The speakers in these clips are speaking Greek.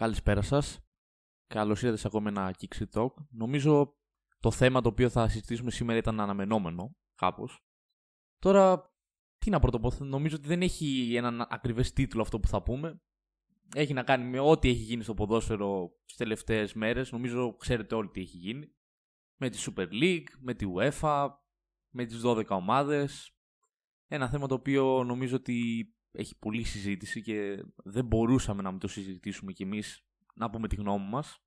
Καλησπέρα σας. Καλώς ήρθατε σε ακόμα ένα Kixi Talk. Νομίζω το θέμα το οποίο θα συζητήσουμε σήμερα ήταν αναμενόμενο, κάπως. Τώρα, τι να πρωτοπώ, νομίζω ότι δεν έχει έναν ακριβές τίτλο αυτό που θα πούμε. Έχει να κάνει με ό,τι έχει γίνει στο ποδόσφαιρο τις τελευταίες μέρες. Νομίζω ξέρετε όλοι τι έχει γίνει. Με τη Super League, με τη UEFA, με τις 12 ομάδες. Ένα θέμα το οποίο νομίζω ότι έχει πολλή συζήτηση και δεν μπορούσαμε να μην το συζητήσουμε κι εμείς να πούμε τη γνώμη μας.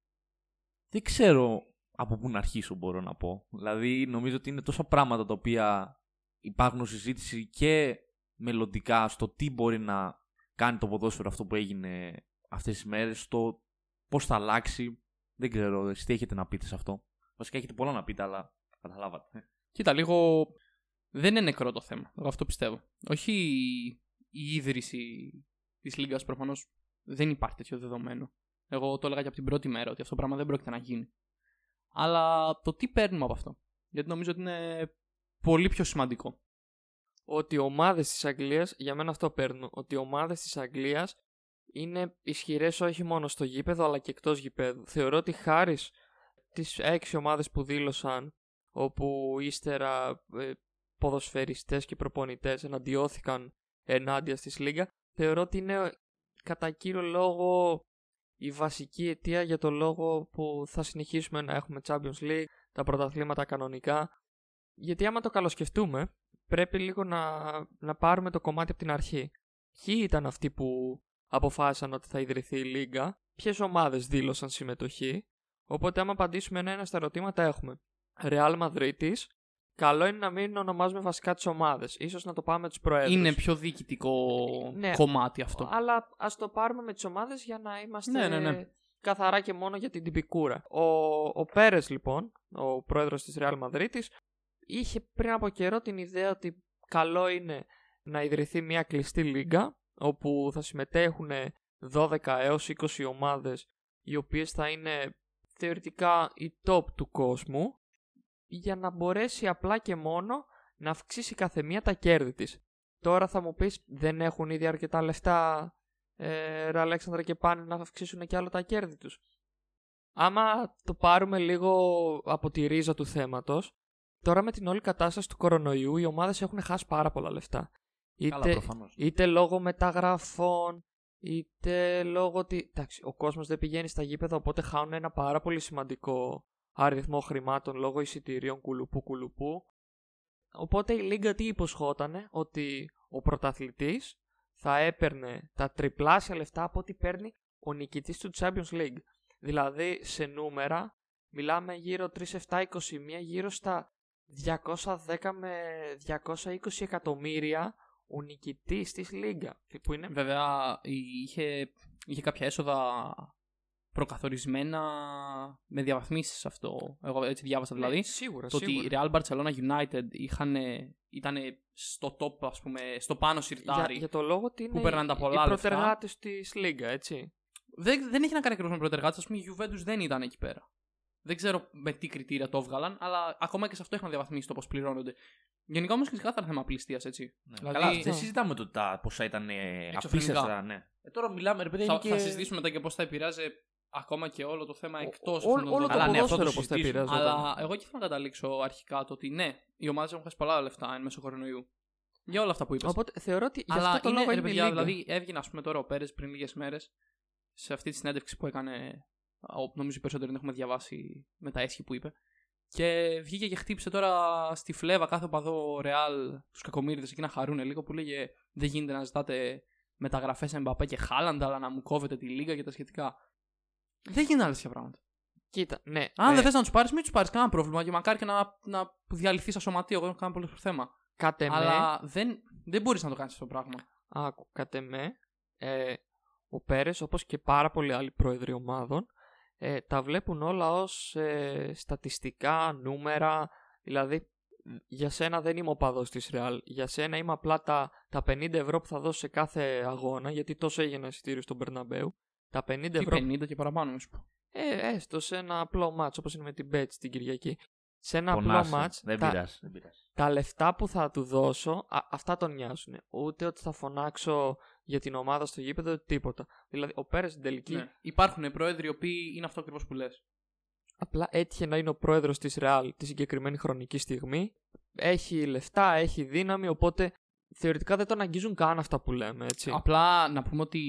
Δεν ξέρω από πού να αρχίσω μπορώ να πω. Δηλαδή νομίζω ότι είναι τόσα πράγματα τα οποία υπάρχουν συζήτηση και μελλοντικά στο τι μπορεί να κάνει το ποδόσφαιρο αυτό που έγινε αυτές τις μέρες, στο πώς θα αλλάξει. Δεν ξέρω, εσείς τι έχετε να πείτε σε αυτό. Βασικά έχετε πολλά να πείτε, αλλά καταλάβατε. Κοίτα, λίγο δεν είναι νεκρό το θέμα. Εγώ αυτό πιστεύω. Όχι η ίδρυση της Λίγκας προφανώς δεν υπάρχει τέτοιο δεδομένο. Εγώ το έλεγα και από την πρώτη μέρα ότι αυτό το πράγμα δεν πρόκειται να γίνει. Αλλά το τι παίρνουμε από αυτό. Γιατί νομίζω ότι είναι πολύ πιο σημαντικό. Ότι οι ομάδες της Αγγλίας, για μένα αυτό παίρνω, ότι οι ομάδες της Αγγλίας είναι ισχυρές όχι μόνο στο γήπεδο αλλά και εκτός γήπεδου. Θεωρώ ότι χάρη τις έξι ομάδες που δήλωσαν, όπου ύστερα ε, ποδοσφαιριστές και προπονητές εναντιώθηκαν ενάντια στη Λίγκα, θεωρώ ότι είναι κατά κύριο λόγο η βασική αιτία για το λόγο που θα συνεχίσουμε να έχουμε Champions League, τα πρωταθλήματα κανονικά. Γιατί άμα το καλοσκεφτούμε, πρέπει λίγο να, να πάρουμε το κομμάτι από την αρχή. Ποιοι ήταν αυτοί που αποφάσισαν ότι θα ιδρυθεί η Λίγκα, ποιες ομάδες δήλωσαν συμμετοχή; Οπότε, άμα απαντήσουμε ένα-ένα στα ερωτήματα, έχουμε Real Madrid, Καλό είναι να μην ονομάζουμε βασικά τις ομάδες. σω να το πάμε με τους προέδρους. Είναι πιο διοικητικό ναι, κομμάτι αυτό. Αλλά ας το πάρουμε με τις ομάδες για να είμαστε ναι, ναι, ναι. καθαρά και μόνο για την τυπικούρα. Ο, ο Πέρες, λοιπόν, ο πρόεδρος της Real Madrid, είχε πριν από καιρό την ιδέα ότι καλό είναι να ιδρυθεί μια κλειστή λίγα όπου θα συμμετέχουν 12 έως 20 ομάδες οι οποίες θα είναι θεωρητικά η top του κόσμου για να μπορέσει απλά και μόνο να αυξήσει κάθε μία τα κέρδη της. Τώρα θα μου πεις δεν έχουν ήδη αρκετά λεφτά ε, ρε Αλέξανδρα και πάνε να αυξήσουν και άλλο τα κέρδη τους. Άμα το πάρουμε λίγο από τη ρίζα του θέματος, τώρα με την όλη κατάσταση του κορονοϊού οι ομάδες έχουν χάσει πάρα πολλά λεφτά. Είτε, είτε λόγω μεταγραφών, είτε λόγω ότι εντάξει, ο κόσμος δεν πηγαίνει στα γήπεδα οπότε χάνουν ένα πάρα πολύ σημαντικό αριθμό χρημάτων λόγω εισιτηρίων κουλουπού κουλουπού. Οπότε η Λίγκα τι υποσχότανε, ότι ο πρωταθλητής θα έπαιρνε τα τριπλάσια λεφτά από ό,τι παίρνει ο νικητής του Champions League. Δηλαδή σε νούμερα μιλάμε γύρω 3-7-21 γύρω στα 210 με 220 εκατομμύρια ο νικητής της Λίγκα. Που είναι... Βέβαια είχε, είχε κάποια έσοδα προκαθορισμένα με διαβαθμίσεις αυτό. Εγώ έτσι διάβασα δηλαδή. Ναι, σίγουρα, το σίγουρα. ότι Real Barcelona United είχαν, ήταν στο top, ας πούμε, στο πάνω σιρτάρι. Για, για το λόγο ότι είναι που παίρναν τα πολλά οι προτεργάτες της Λίγκα, έτσι. Δεν, δεν έχει να κάνει ακριβώς με προτεργάτες. Α πούμε, η Juventus δεν ήταν εκεί πέρα. Δεν ξέρω με τι κριτήρια το έβγαλαν, αλλά ακόμα και σε αυτό είχαν διαβαθμίσει το πώς πληρώνονται. Γενικά όμως και ξεκάθαρα θέμα πληστία, έτσι. Ναι. Δηλαδή, Καλά, δεν συζητάμε το τα πόσα ήταν απίστευτα. Ναι. Ε, τώρα μιλάμε, ρε παιδί. Θα, και... θα συζητήσουμε μετά και πώς θα επηρεάζει ακόμα και όλο το θέμα εκτός όλο, όλο το ναι, αυτό πώ θα επηρεάζει. Αλλά εγώ και θέλω να καταλήξω αρχικά το ότι ναι, οι ομάδες έχουν χάσει πολλά λεφτά εν μέσω κορονοϊού. Για όλα αυτά που είπες. Οπότε θεωρώ ότι για αυτό το είναι, λόγο είναι παιδιά, Δηλαδή έβγαινε, ας πούμε, τώρα ο Πέρες πριν λίγες μέρες σε αυτή τη συνέντευξη που έκανε. Νομίζω οι περισσότεροι δεν έχουμε διαβάσει με τα έσχη που είπε. Και βγήκε και χτύπησε τώρα στη φλέβα κάθε οπαδό Ρεάλ τους κακομίριδε εκεί να χαρούν λίγο που λέγε Δεν γίνεται να ζητάτε μεταγραφές Εμπαπέ και Χάλαντα, αλλά να μου κόβετε τη λίγα και τα σχετικά. Δεν γίνανε άλλα τέτοια πράγματα. Κοίτα, ναι. Αν ε... δεν θες να τους πάρεις, μην τους πάρεις κανένα πρόβλημα. Και μακάρι και να, να διαλυθείς σαν σωματείο. Εγώ δεν έχω κανένα πολύ θέμα. Κατ' εμέ. Αλλά δεν, δεν μπορείς να το κάνεις αυτό το πράγμα. Άκου, κατ' εμέ, ε, ο Πέρες, όπως και πάρα πολλοί άλλοι πρόεδροι ομάδων, ε, τα βλέπουν όλα ως ε, στατιστικά, νούμερα. Δηλαδή, για σένα δεν είμαι ο παδός της Ρεάλ. Για σένα είμαι απλά τα, τα 50 ευρώ που θα δώσω σε κάθε αγώνα, γιατί τόσο έγινε εισιτήριο στον Περναμπέου. Τα 50 ευρώ. 50 και παραπάνω, μου πω. Ε, έστω σε ένα απλό μάτσο όπως είναι με την Bet την Κυριακή. Σε ένα απλό μάτς, δεν τα, πειράζει, δεν πειράζει. τα λεφτά που θα του δώσω, α, αυτά τον νοιάζουν. Ούτε ότι θα φωνάξω για την ομάδα στο γήπεδο, τίποτα. Δηλαδή, ο Πέρες στην τελική. Ναι. Υπάρχουν πρόεδροι οι οποίοι είναι αυτό ακριβώς που λες. Απλά έτυχε να είναι ο πρόεδρος της Ρεάλ τη συγκεκριμένη χρονική στιγμή. Έχει λεφτά, έχει δύναμη, οπότε θεωρητικά δεν τον αγγίζουν καν αυτά που λέμε, έτσι. Απλά να πούμε ότι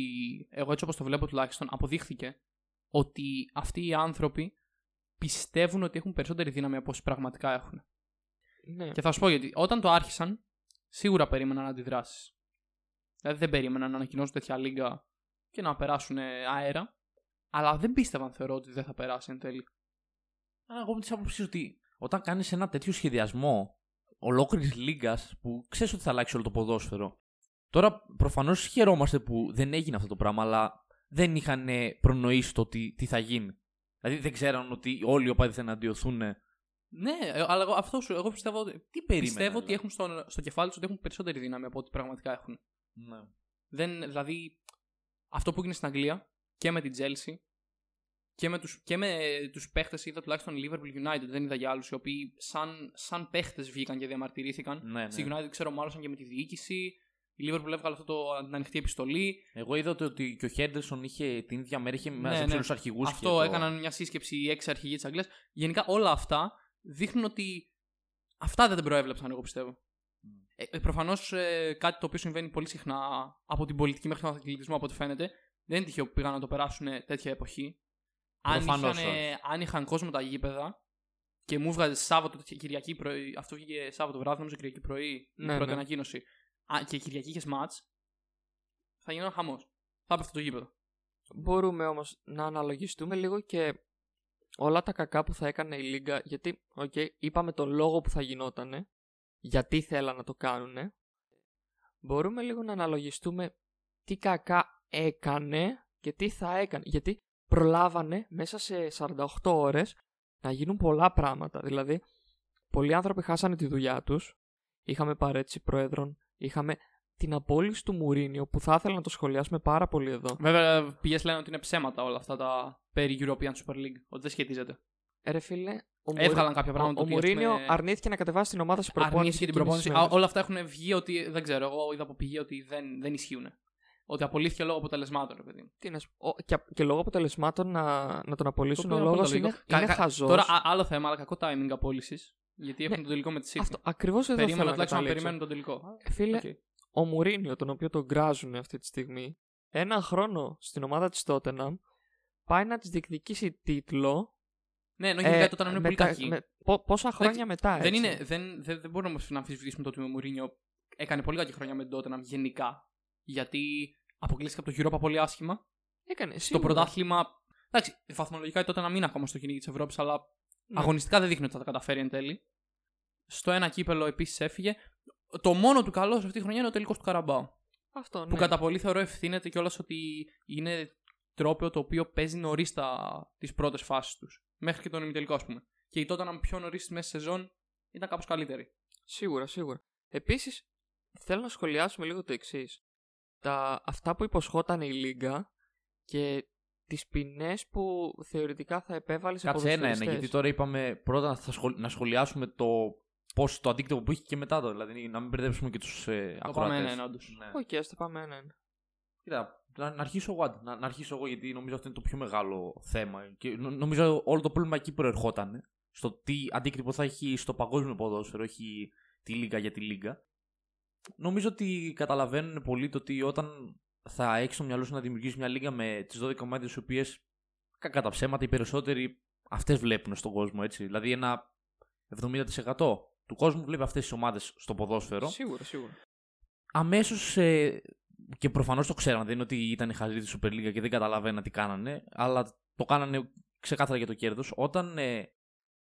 εγώ έτσι όπως το βλέπω τουλάχιστον αποδείχθηκε ότι αυτοί οι άνθρωποι πιστεύουν ότι έχουν περισσότερη δύναμη από όσοι πραγματικά έχουν. Ναι. Και θα σου πω γιατί. Όταν το άρχισαν, σίγουρα περίμεναν αντιδράσεις. Δηλαδή δεν περίμεναν να ανακοινώσουν τέτοια λίγα και να περάσουν αέρα. Αλλά δεν πίστευαν, θεωρώ, ότι δεν θα περάσει εν τέλει. Αλλά εγώ με τη άποψη ότι όταν κάνεις ένα τέτοιο σχεδιασμό ολόκληρης λίγας που ξέρεις ότι θα αλλάξει όλο το ποδόσφαιρο. Τώρα προφανώς χαιρόμαστε που δεν έγινε αυτό το πράγμα, αλλά δεν είχαν προνοήσει το τι, τι θα γίνει. Δηλαδή δεν ξέραν ότι όλοι οι οπαδοί θα εναντιωθούν. Ναι, ε, αλλά εγώ, αυτό σου, εγώ πιστεύω, ότι- Τι περίμενε. πιστεύω ότι δηλαδή; έχουν στο, στο κεφάλι τους ότι έχουν περισσότερη δύναμη από ό,τι πραγματικά έχουν. Ναι. Δεν, δηλαδή, αυτό που έγινε στην Αγγλία και με την Chelsea και με τους, και με τους παίχτες είδα τουλάχιστον Liverpool United, δεν είδα για άλλους οι οποίοι σαν, σαν παίχτες βγήκαν και διαμαρτυρήθηκαν. Ναι, ναι. Στη United ξέρω μάλωσαν και με τη διοίκηση. Η Liverpool έβγαλε αυτό το, την ανοιχτή επιστολή. Εγώ είδα ότι- ότι και ο Χέντερσον είχε την ίδια μέρα είχε Ναι, μαζέψει ναι. όλου τους αρχηγούς. Αυτό έκαναν μια σύσκεψη οι έξι αρχηγοί της Αγγλίας. Γενικά όλα αυτά δείχνουν ότι αυτά δεν τα προέβλεψαν, εγώ πιστεύω. Ε, ε, Προφανώς κάτι το οποίο συμβαίνει πολύ συχνά από την πολιτική μέχρι τον αθλητισμό, από ό,τι φαίνεται, δεν είναι τυχαίο που πήγαν να το περάσουν τέτοια εποχή. Αν Προφανώς είχαν, όχι. αν είχαν κόσμο τα γήπεδα και μου βγάζει Σάββατο, τέτοια Κυριακή πρωί, αυτό βγήκε Σάββατο βράδυ, νομίζω Κυριακή πρωί, η Ναι, πρώτη ναι. ανακοίνωση. Α, και Κυριακή είχε ματς, θα γινόταν χαμός. Θα έπεφτε το γήπεδο. Μπορούμε όμως να αναλογιστούμε λίγο και όλα τα κακά που θα έκανε η Λίγκα, γιατί, ΟΚ, είπαμε τον λόγο που θα γινότανε, γιατί θέλαν να το κάνουνε. Μπορούμε λίγο να αναλογιστούμε τι κακά έκανε και τι θα έκανε, γιατί προλάβανε μέσα σε 48 ώρες να γίνουν πολλά πράγματα. Δηλαδή, πολλοί άνθρωποι χάσανε τη δουλειά τους, είχαμε παρέτηση πρόεδρων, είχαμε την απόλυση του Μουρίνιο που θα ήθελα να το σχολιάσουμε πάρα πολύ εδώ. Βέβαια, πηγές λένε ότι είναι ψέματα όλα αυτά τα περί European Super League. Ότι δεν σχετίζεται. Ρε φίλε, ο, Έβγαλαν κάποια ο, πράγματα. ο τα οποία, ας Μουρίνιο πούμε, αρνήθηκε να κατεβάσει την ομάδα σε προπόνηση. αρνήθηκε την εκείνες προπόνηση. τις Α, μέρες. όλα αυτά έχουν βγει ότι δεν ξέρω. Εγώ είδα από πηγή ότι δεν, δεν ισχύουν. Ότι απολύθηκε λόγω αποτελεσμάτων, ρε παιδί. μου. Τι να σου πω, ο- και, και λόγω αποτελεσμάτων να, να τον απολύσουν Το ο οποίο είναι λόγος πολύ είναι, λογικό. Κα- είναι κα- χαζός. Τώρα, α- άλλο θέμα, αλλά κακό timing απόλυσης. Γιατί έχουν Ναι, το τελικό με τη City. Αυτό ακριβώς εδώ θέλω Περίμενα να τουλάχιστον να καταλήξω. περιμένουν τον τελικό. Φίλε, ΟΚ. ο Μουρίνιο, τον οποίο τον κράζουν αυτή τη στιγμή, ένα χρόνο στην ομάδα της Τότεναμ πάει να της διεκδικήσει τίτλο. Ναι, ενώ γενικά τότε να είναι πολύ μετα- κακή. με- πο- πόσα χρόνια μετά, Δεν, έτσι. είναι, δεν, δεν, δεν μπορούμε όμως να αμφισβητήσουμε το ότι ο Μουρίνιο έκανε πολύ κακή χρονιά με την Tottenham γενικά. Γιατί αποκλείστηκε από το Europa πολύ άσχημα. Έκανες, Το σίγουρα. πρωτάθλημα. Εντάξει, βαθμολογικά η Tottenham είναι ακόμα στο κυνήγι της Ευρώπης, αλλά Ναι. αγωνιστικά δεν δείχνει ότι θα τα καταφέρει εν τέλει. Στο ένα κύπελο επίσης έφυγε. Το μόνο του καλό σε αυτή τη χρονιά είναι ο τελικός του Καραμπάου. Αυτό, ναι. Που κατά πολύ θεωρώ ευθύνεται κιόλας ότι είναι τρόπαιο το οποίο παίζει νωρίς τις πρώτες φάσεις τους. Μέχρι και τον ημιτελικό, ας πούμε. Και η Tottenham πιο νωρίς στη μέση σεζόν ήταν κάπως καλύτερη. Σίγουρα, σίγουρα. Επίσης, θέλω να σχολιάσουμε λίγο το εξής. Αυτά που υποσχόταν η Λίγκα και τις ποινές που θεωρητικά θα επέβαλε σε Κάτσε ένα-ένα, ποδοσφαιριστές. γιατί τώρα είπαμε πρώτα να, θα σχολ- να σχολιάσουμε το πώς το αντίκτυπο που είχε και μετά το. Δηλαδή να μην μπερδέψουμε και τους ε, Το ακροατές. πάμε ένα-ένα, όντως. Ναι. ΟΚ, ας το πάμε ένα-ένα. Κοίτα, να, να αρχίσω εγώ, άντε. να, να αρχίσω εγώ γιατί νομίζω αυτό είναι το πιο μεγάλο θέμα. Και νο- νομίζω όλο το πρόβλημα εκεί προερχόταν. Στο τι αντίκτυπο θα έχει στο παγκόσμιο ποδόσφαιρο, όχι τη λίγα για τη λίγα. Νομίζω ότι καταλαβαίνουν πολύ το ότι όταν θα έχεις στο μυαλό σου να δημιουργήσεις μια λίγα με τις 12 ομάδε, οι οποίες κακά τα ψέματα οι περισσότεροι αυτές βλέπουν στον κόσμο, έτσι. Δηλαδή ένα 70% του κόσμου βλέπει αυτές τις ομάδες στο ποδόσφαιρο Σίγουρα, σίγουρα. αμέσως. Ε, και προφανώς το ξέραν, δεν είναι ότι ήταν χαζοί τη Super League και δεν καταλαβαίναν τι κάνανε, αλλά το κάνανε ξεκάθαρα για το κέρδος. Όταν ε,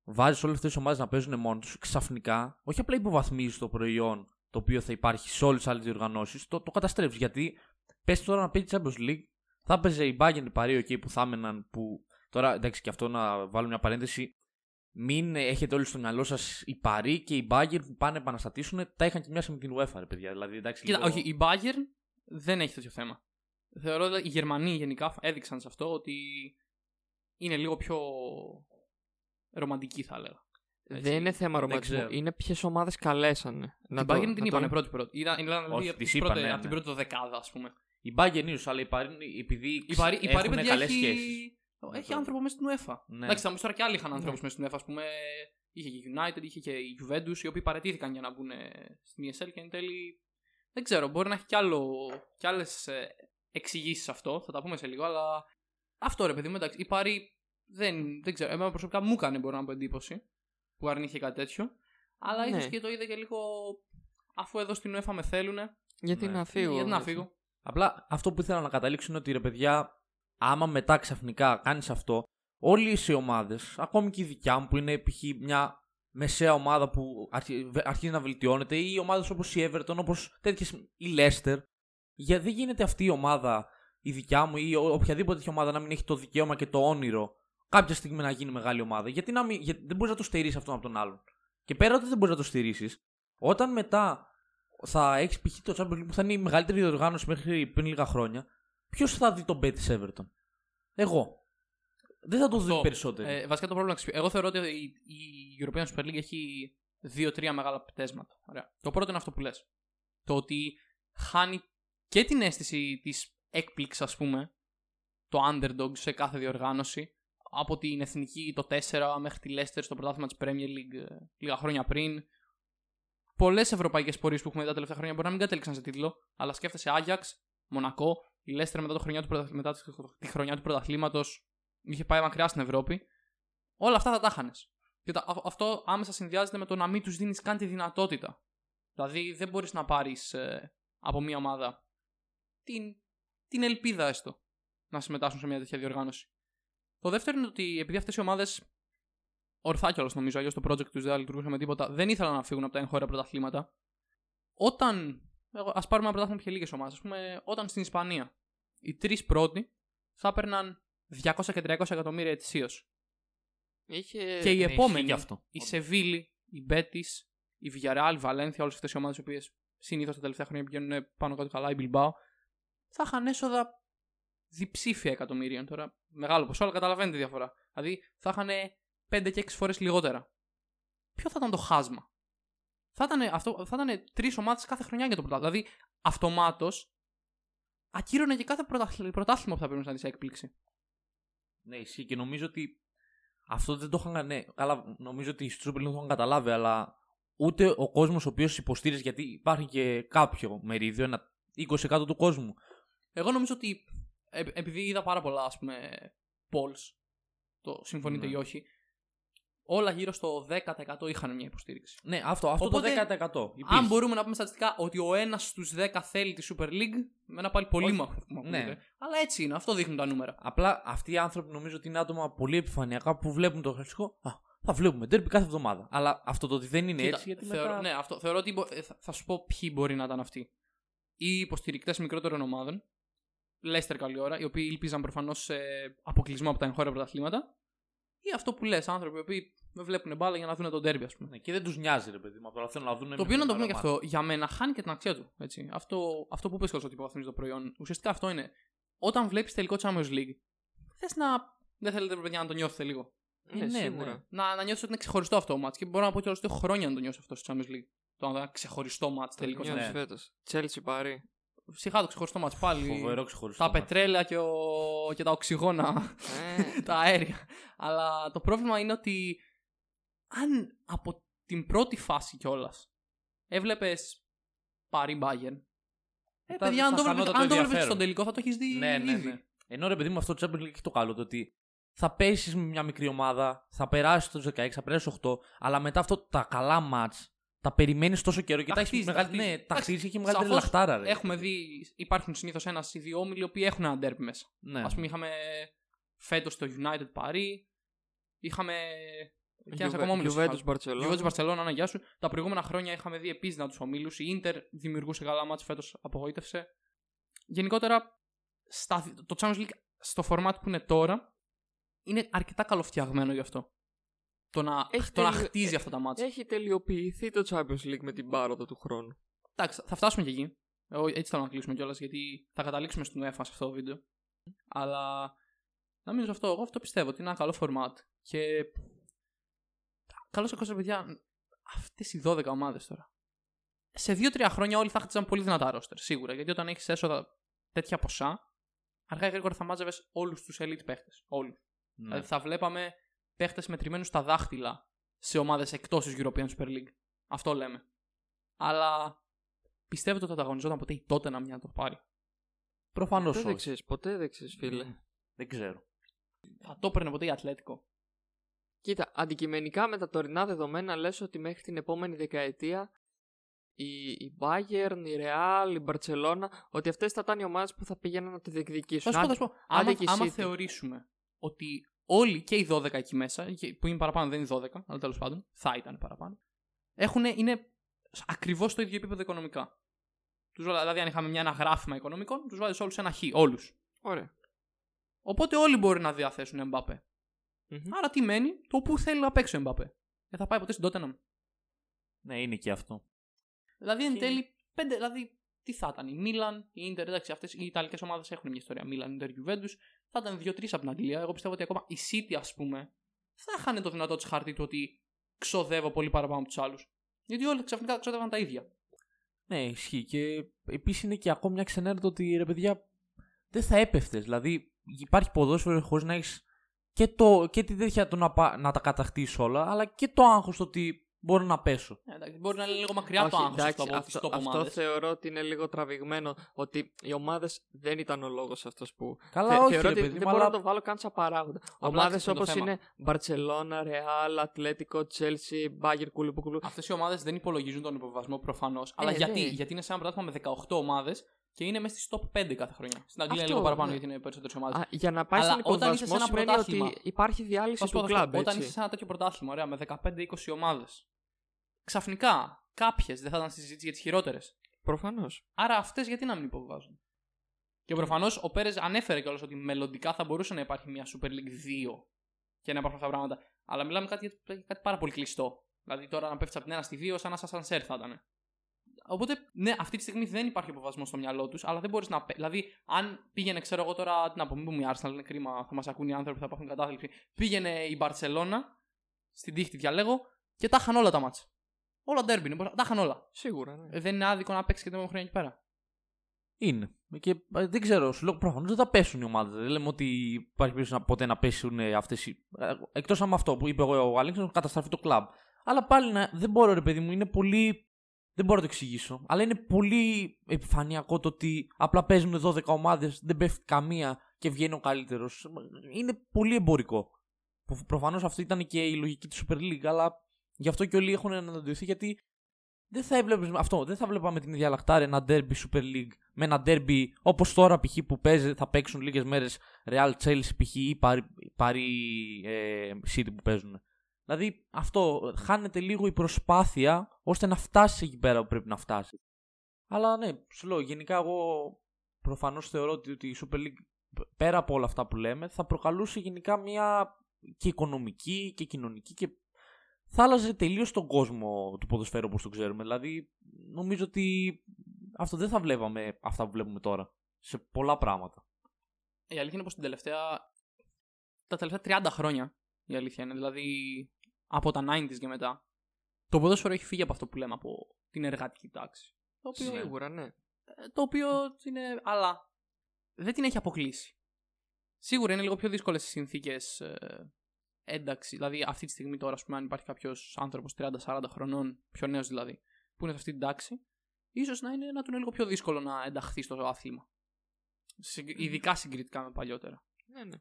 βάζεις όλες αυτές τις ομάδες να παίζουν μόνο τους, ξαφνικά, όχι απλά υποβαθμίζεις το προϊόν το οποίο θα υπάρχει σε όλες τις άλλες διοργανώσεις, το, το καταστρέφει. Γιατί πες τώρα να παίζεις Champions League, θα έπαιζε η Bayern η Παρή εκεί που θα έμεναν. Που, τώρα εντάξει, και αυτό να βάλω μια παρένθεση. Μην έχετε όλοι στο μυαλό σας η Παρή και η Bayern που πάνε να επαναστατήσουν, τα είχαν και μια με την UEFA, ρε παιδιά. Δηλαδή, εντάξει, Κοίτα, λίγο- όχι, η Bayern δεν έχει τέτοιο θέμα. Θεωρώ ότι οι Γερμανοί γενικά έδειξαν σε αυτό ότι είναι λίγο πιο ρομαντική, θα έλεγα. Έτσι. Δεν είναι θέμα ρομαντισμού. ξέρω. Είναι ποιες ομάδες καλέσανε. την Bayern την είπανε πρώτη πρώτη. Ήταν, ήταν Όχι, δηλαδή από, τις τις πρώτες- είπανε, από την ναι. πρώτη δεκάδα, ας πούμε. Η Bayern ίσω, αλλά η Paris, επειδή Η Παρή, η Παρή, έχουν παιδιά, καλές έχει... σχέσεις. έχει άνθρωπο μέσα στην UEFA. Ναι. Εντάξει, θα μου πει τώρα και άλλοι είχαν άνθρωπου Ναι. μέσα στην UEFA. Α πούμε, είχε και η United, είχε και η Juventus, οι οποίοι παρετήθηκαν για να μπουν ε, στην ESL και εν τέλει. Δεν ξέρω, μπορεί να έχει κι, άλλο, κι άλλες εξηγήσεις αυτό, θα τα πούμε σε λίγο, αλλά αυτό ρε παιδί μου, εντάξει. Η Παρή δεν, δεν ξέρω. Εμένα προσωπικά μου έκανε μπορώ να πω εντύπωση που αρνήθηκε κάτι τέτοιο. Αλλά Ναι. ίσω και το είδε και λίγο αφού εδώ στην UEFA με θέλουνε. Γιατί Ναι. να φύγω. γιατί να έτσι. φύγω. Απλά αυτό που ήθελα να καταλήξω είναι ότι ρε παιδιά, άμα μετά ξαφνικά κάνεις αυτό, όλε οι ομάδες, ακόμη και η δικιά μου που είναι π.χ. μια μεσαία ομάδα που αρχι- βε- αρχίζει να βελτιώνεται, ή ομάδες όπως η Everton, όπως τέτοιες η Leicester, για, δεν γίνεται αυτή η ομάδα, η δικιά μου ή ο- οποιαδήποτε τέτοια ομάδα να μην έχει το δικαίωμα και το όνειρο κάποια στιγμή να γίνει μεγάλη ομάδα. Γιατί, να μην, γιατί δεν μπορείς να το στερήσει αυτόν από τον άλλον. Και πέρα ότι δεν μπορείς να το στηρίσει, όταν μετά θα έχεις π.χ. το Champions League που θα είναι η μεγαλύτερη διοργάνωση μέχρι πριν λίγα χρόνια, ποιος θα δει τον bet τη Everton; Εγώ. Δεν θα το δει Αυτό. περισσότερο. Ε, βασικά το πρόβλημα. Εγώ θεωρώ ότι η, η European Super League έχει δύο-τρία μεγάλα πτέσματα. Ωραία. Το πρώτο είναι αυτό που λες. Το ότι χάνει και την αίσθηση της έκπληξης, ας πούμε, το underdog σε κάθε διοργάνωση. Από την εθνική το 4 μέχρι τη Leicester στο πρωτάθλημα της Premier League ε, λίγα χρόνια πριν. Πολλές ευρωπαϊκές πορείες που έχουμε δει τα τελευταία χρόνια μπορεί να μην κατέληξαν σε τίτλο, αλλά σκέφτεσαι Άγιαξ, Μονακό, η Leicester μετά, το χρονιά του, πρωτα- μετά τη χρονιά του πρωταθλήματος είχε πάει μακριά στην Ευρώπη. Όλα αυτά θα τα χάνε. Και τα- α- αυτό άμεσα συνδυάζεται με το να μην τους δίνεις καν τη δυνατότητα. Δηλαδή δεν μπορείς να πάρεις από μια ομάδα την, την ελπίδα έστω να συμμετάσχουν σε μια τέτοια διοργάνωση. Το δεύτερο είναι ότι επειδή αυτές οι ομάδες. Ορθά κιόλας νομίζω, αλλιώς το project τους δεν θα λειτουργούσε με τίποτα. Δεν ήθελαν να φύγουν από τα εγχώρια πρωταθλήματα. Όταν. Α πάρουμε ένα πρωτάθλημα πιο λίγες ομάδες. Α πούμε, όταν στην Ισπανία οι τρεις πρώτοι θα έπαιρναν 200 και 300 εκατομμύρια ετησίως. Είχε... και η ναι, επόμενη, ισχύει και αυτό. η Σεβίλη, η Μπέτη, η Villarreal, η Βαλένθια, όλες αυτές οι ομάδες οι οποίες συνήθως τα τελευταία χρόνια πηγαίνουν πάνω κάτω καλά, η Bilbao, θα είχαν έσοδα διψήφια εκατομμύριων τώρα. Μεγάλο ποσό, αλλά καταλαβαίνετε τη διαφορά. Δηλαδή θα είχαν 5 και 6 φορές λιγότερα. Ποιο θα ήταν το χάσμα; Θα ήταν, αυτό, θα ήταν τρεις ομάδες κάθε χρονιά για το πρωτάθλημα. Δηλαδή αυτομάτως ακύρωνε και κάθε πρωτάθλημα, πρωτάθλημα που θα πρέπει να δεις σε έκπληξη. Ναι, ισχύει και νομίζω ότι αυτό δεν το είχαν. Ναι, καλά, νομίζω ότι οι Super League το είχαν καταλάβει, αλλά ούτε ο κόσμος ο οποίος υποστήριζε, γιατί υπάρχει και κάποιο μερίδιο, ένα 20% του κόσμου. Εγώ νομίζω ότι ε, επειδή είδα πάρα πολλά ας πούμε polls, το συμφωνείτε Ναι. ή όχι, όλα γύρω στο 10% είχαν μια υποστήριξη. Ναι, αυτό, αυτό Οπότε, το 10%. Υπήρχε. Αν μπορούμε να πούμε στατιστικά ότι ο ένας στους 10 θέλει τη Super League, με ένα πάλι πολύ Όχι. μάχο που μου Ναι. ακούγεται. Αλλά έτσι είναι, αυτό δείχνουν τα νούμερα. Απλά αυτοί οι άνθρωποι νομίζω ότι είναι άτομα πολύ επιφανειακά που βλέπουν το χρηστικό. Α, θα βλέπουμε τέρπι κάθε εβδομάδα. Αλλά αυτό το ότι δεν είναι Κοίτα, έτσι. Γιατί θεωρώ, μετά... ναι, αυτό, θεωρώ ότι μπο- ε, θα, θα σου πω ποιοι μπορεί να ήταν αυτοί. Οι υποστηρικτές μικρότερων ομάδων, Λέστερ καλή ώρα, οι οποίοι ήλπιζαν προφανώς σε αποκλεισμό από τα εγχώρια πρωταθλήματα. Ή αυτό που λες, άνθρωποι οι οποίοι με βλέπουν μπάλα για να δουν τον τέρμπι, ας πούμε. Ναι, και δεν τους νοιάζει, ρε παιδί μου. Απλά θέλουν να δουν. Το οποίο να το πούμε και αυτό, για μένα χάνει και την αξία του. Έτσι. Αυτό, αυτό που είπε ότι υποβαθμίζει το προϊόν, ουσιαστικά αυτό είναι. Όταν βλέπεις τελικό Champions League, θες να. Δεν θέλετε, ρε παιδιά, να το νιώθετε λίγο. Ναι, ναι, σίγουρα. ναι. Να, να νιώθεις ότι είναι ξεχωριστό αυτό το match. Και μπορώ να πω κιόλα ότι έχω χρόνια να το νιώσω αυτό στο Champions League. Το να δω ένα ξεχωριστό match τελικό. νιώθεις. Νιώθεις ναι. φέτος. Chelsea Παρί. Σιγά το ξεχωριστό match πάλι. Φοβερό ξεχωριστό. τα μάτι. πετρέλαια και, ο... και τα οξυγόνα. Ε, τα αέρια. Αλλά το πρόβλημα είναι ότι αν από την πρώτη φάση κιόλας έβλεπες Παρί Bayern. Ε, Μετά παιδιά, αν θα το χανόταν βλέπεις, το αν το βλέπεις ενδιαφέρον. στον τελικό θα το έχεις δει Ναι, ναι, ήδη. ναι. Ενώ ρε παιδί μου αυτό το Champions League έχει το καλό το ότι θα πέσεις με μια μικρή ομάδα, θα περάσεις του 16, θα περάσεις 8, αλλά μετά αυτό τα καλά μάτς τα περιμένεις τόσο καιρό και Τα τα έχεις χτίζεις, τα μεγάλη. χτίζεις. Ναι, τα Εντάξει, χτίζει και έχει μεγαλύτερη σαφώς λαχτάρα. Ρε. Έχουμε δει, υπάρχουν συνήθως ένας ή δύο όμιλοι οι οποίοι έχουν ένα ντέρπι μέσα. Ναι. Α πούμε, είχαμε φέτος το United Paris, είχαμε. Και ένας Juve- ακόμα όμιλο. Juventus Barcelona. Juventus Barcelona, ναι, γεια σου. Τα προηγούμενα χρόνια είχαμε δει επίσης να τους ομίλους. Η Inter δημιουργούσε καλά μάτς, φέτος απογοήτευσε. Γενικότερα, στα, το Champions League στο format που είναι τώρα είναι αρκετά καλοφτιαγμένο γι' αυτό. Το να, Έχει το να τελει- χτίζει αυτά τα μάτς. Έχει τελειοποιηθεί το Champions League με την πάροδο του χρόνου. Εντάξει, θα φτάσουμε και εκεί. Εγώ έτσι θέλω να κλείσουμε κιόλας γιατί θα καταλήξουμε στην UEFA σε αυτό το βίντεο. Αλλά νομίζω αυτό, εγώ αυτό πιστεύω ότι είναι ένα καλό format. Και. Καλό ακόμα, παιδιά, αυτές οι 12 ομάδες τώρα. Σε 2-3 χρόνια όλοι θα χτίζαν πολύ δυνατά ρόστερ, σίγουρα. Γιατί όταν έχεις έσοδα τέτοια ποσά, αργά ή γρήγορα θα μάζευες όλους τους elite παίχτες. Όλους. Ναι. Δηλαδή θα βλέπαμε παίχτες μετρημένους στα δάχτυλα σε ομάδες εκτός της European Super League. Αυτό λέμε. Αλλά πιστεύετε ότι θα ανταγωνιζόταν ποτέ η τότε να μια το πάρει. Προφανώς Ποτέ όχι. δεν ξέρεις, ποτέ δεν ξέρεις, φίλε. Μμ, Δεν ξέρω. Θα το έπαιρνε ποτέ η Ατλέτικο. Κοίτα, αντικειμενικά με τα τωρινά δεδομένα λες ότι μέχρι την επόμενη δεκαετία η, η Bayern, η Real, η Barcelona, ότι αυτές θα ήταν οι ομάδες που θα πήγαιναν να το διεκδικήσουν. Θα σου πω, θα σου πω. Άμα, άντε και η άμα City. θεωρήσουμε ότι όλοι και οι 12 εκεί μέσα, και- που είναι παραπάνω δεν είναι 12, αλλά τέλος πάντων, θα ήταν παραπάνω, έχουν, είναι ακριβώς στο ίδιο επίπεδο οικονομικά. Τους, βάλα- δηλαδή, αν είχαμε μια, ένα γράφημα οικονομικών, τους βάζεις όλους ένα χ. Όλους. Ωραία. Οπότε όλοι μπορεί να διαθέσουν Εμπαπέ. Μμμ. Άρα τι μένει, το που θέλει να παίξει ο Εμπαπέ. Δεν θα πάει ποτέ στην Tottenham. Ναι, είναι και αυτό. Δηλαδή εν Και- τέλει, πέντε, δηλαδή τι θα ήταν, η Μίλαν, η Ιντερ, εντάξει, αυτές οι Ιταλικές ομάδες έχουν μια ιστορία. Μίλαν, Ιντερ, Juventus, θα ήταν δύο-τρεις από την Αγγλία. Εγώ πιστεύω ότι ακόμα η City, ας πούμε, θα είχαν το δυνατό της χαρτί του ότι ξοδεύω πολύ παραπάνω από τους άλλους. Γιατί όλοι ξαφνικά ξοδεύαν τα ίδια. Ναι, ισχύει. Και επίσης είναι και ακόμα μια ξενέρωτα ότι ρε παιδιά δεν θα έπεφτες. Δηλαδή υπάρχει ποδόσφαιρο χωρίς να έχεις και, το, και την τέτοια το να, πα- να τα κατακτήσεις όλα, αλλά και το άγχος το ότι μπορώ να πέσω. Ε, εντάξει, μπορεί να είναι λίγο μακριά το Όχι, άγχος εντάξει, αυτό από τις αυτό, top αυτό ομάδες. θεωρώ ότι είναι λίγο τραβηγμένο. Ότι οι ομάδες δεν ήταν ο λόγος αυτός που. Καλά, Θε- όχι, θεωρώ ρε ότι παιδί δεν μου, μπορώ αλλά- να το βάλω καν σαν παράγοντα. Απλά Ομάδες ξέρεις ποιο είναι όπως το θέμα. είναι Barcelona, Real, Atletico, Chelsea, Bayern, κουλου που κουλου. Αυτές οι ομάδες δεν υπολογίζουν τον υποβασμό προφανώς. αλλά ναι. γιατί, γιατί είναι σε ένα πρωτάθλημα με 18 ομάδες και είναι μέσα στις top 5 κάθε χρονιά. Στην Αγγλία είναι Αυτό, λίγο παραπάνω ναι. γιατί είναι περισσότερες ομάδες. Α, για να πάει Αλλά στον όταν είσαι σε υποβασμό ένα σημαίνει πρωτάθλημα- ότι υπάρχει διάλυση Θα σου πω, του θα σου πω, κλαμπ. Όταν έτσι. είσαι σε ένα τέτοιο πρωτάθλημα, ωραία, με 15-20 ομάδες, ξαφνικά κάποιες δεν θα ήταν στη συζήτηση για τις χειρότερες. Προφανώς. Άρα αυτές γιατί να μην υποβιβάζουν; Και προφανώς ο Πέρες ανέφερε κιόλας ότι μελλοντικά θα μπορούσε να υπάρχει μια Super League 2 και να υπάρχουν αυτά τα πράγματα. Αλλά μιλάμε κάτι, για κάτι πάρα πολύ κλειστό. Δηλαδή τώρα να πέφτεις από την 1 στη 2 σαν να σας σερ θα ήταν. Οπότε, ναι, αυτή τη στιγμή δεν υπάρχει υποβασμό στο μυαλό τους, αλλά δεν μπορείς να. πε- Δηλαδή, αν πήγαινε, ξέρω εγώ τώρα. Τι να πω, μην πούμε η Arsenal, είναι κρίμα, θα μας ακούν οι άνθρωποι, θα πάθουν κατάθλιψη. Πήγαινε η Barcelona, στην τύχη διαλέγω, και τα είχαν όλα τα μάτσα. Όλα ντέρμπι, είναι, τα είχαν όλα. Σίγουρα, ναι. Ε, δεν είναι άδικο να παίξει και την χρόνια εκεί πέρα. Είναι. Και ε, δεν ξέρω, σου λέω προφανώς δεν θα πέσουν οι ομάδες. Δεν λέμε ότι υπάρχει περίπτωση να ποτέ να πέσουν αυτές οι. Εκτός από αυτό που είπε εγώ ο Άλεξ, να καταστραφεί το κλαμπ. Αλλά πάλι να, δεν μπορώ, ρε παιδί μου, είναι πολύ. Δεν μπορώ να το εξηγήσω. Αλλά είναι πολύ επιφανειακό το ότι απλά παίζουν 12 ομάδες, δεν πέφτει καμία και βγαίνει ο καλύτερος. Είναι πολύ εμπορικό. Προφανώς αυτή ήταν και η λογική της Super League, αλλά γι' αυτό και όλοι έχουν αναντιωθεί γιατί δεν θα έβλεπες αυτό. Δεν θα βλέπαμε την ίδια λακτάρια ένα derby Super League με ένα derby όπως τώρα π.χ. που παίζει, θα παίξουν λίγες μέρες Real Chelsea π.χ. ή Paris ε, City που παίζουν. Δηλαδή αυτό χάνεται λίγο η προσπάθεια ώστε να φτάσεις εκεί πέρα που πρέπει να φτάσεις. Αλλά ναι, σου λέω, γενικά εγώ προφανώς θεωρώ ότι ότι η Super League πέρα από όλα αυτά που λέμε θα προκαλούσε γενικά μια και οικονομική και κοινωνική και θα άλλαζε τελείως τον κόσμο του ποδοσφαίρου όπως το ξέρουμε. Δηλαδή, νομίζω ότι αυτό δεν θα βλέπαμε αυτά που βλέπουμε τώρα. Σε πολλά πράγματα. Η αλήθεια είναι πως την τελευταία. τα τελευταία 30 χρόνια η αλήθεια είναι. Δηλαδή από τα 90s και μετά. Το ποδόσφαιρο έχει φύγει από αυτό που λέμε από την εργατική τάξη. Το οποίο, Σίγουρα, ναι. ε, το οποίο είναι. αλλά δεν την έχει αποκλείσει. Σίγουρα είναι λίγο πιο δύσκολες οι συνθήκες ε, ένταξη. Δηλαδή, αυτή τη στιγμή τώρα, ας πούμε, αν υπάρχει κάποιος άνθρωπος 30-40 χρονών, πιο νέος δηλαδή, που είναι σε αυτή την τάξη, ίσως να, είναι, να του είναι λίγο πιο δύσκολο να ενταχθεί στο άθλημα. Συγκ- Ειδικά συγκριτικά με παλιότερα. ναι, ναι.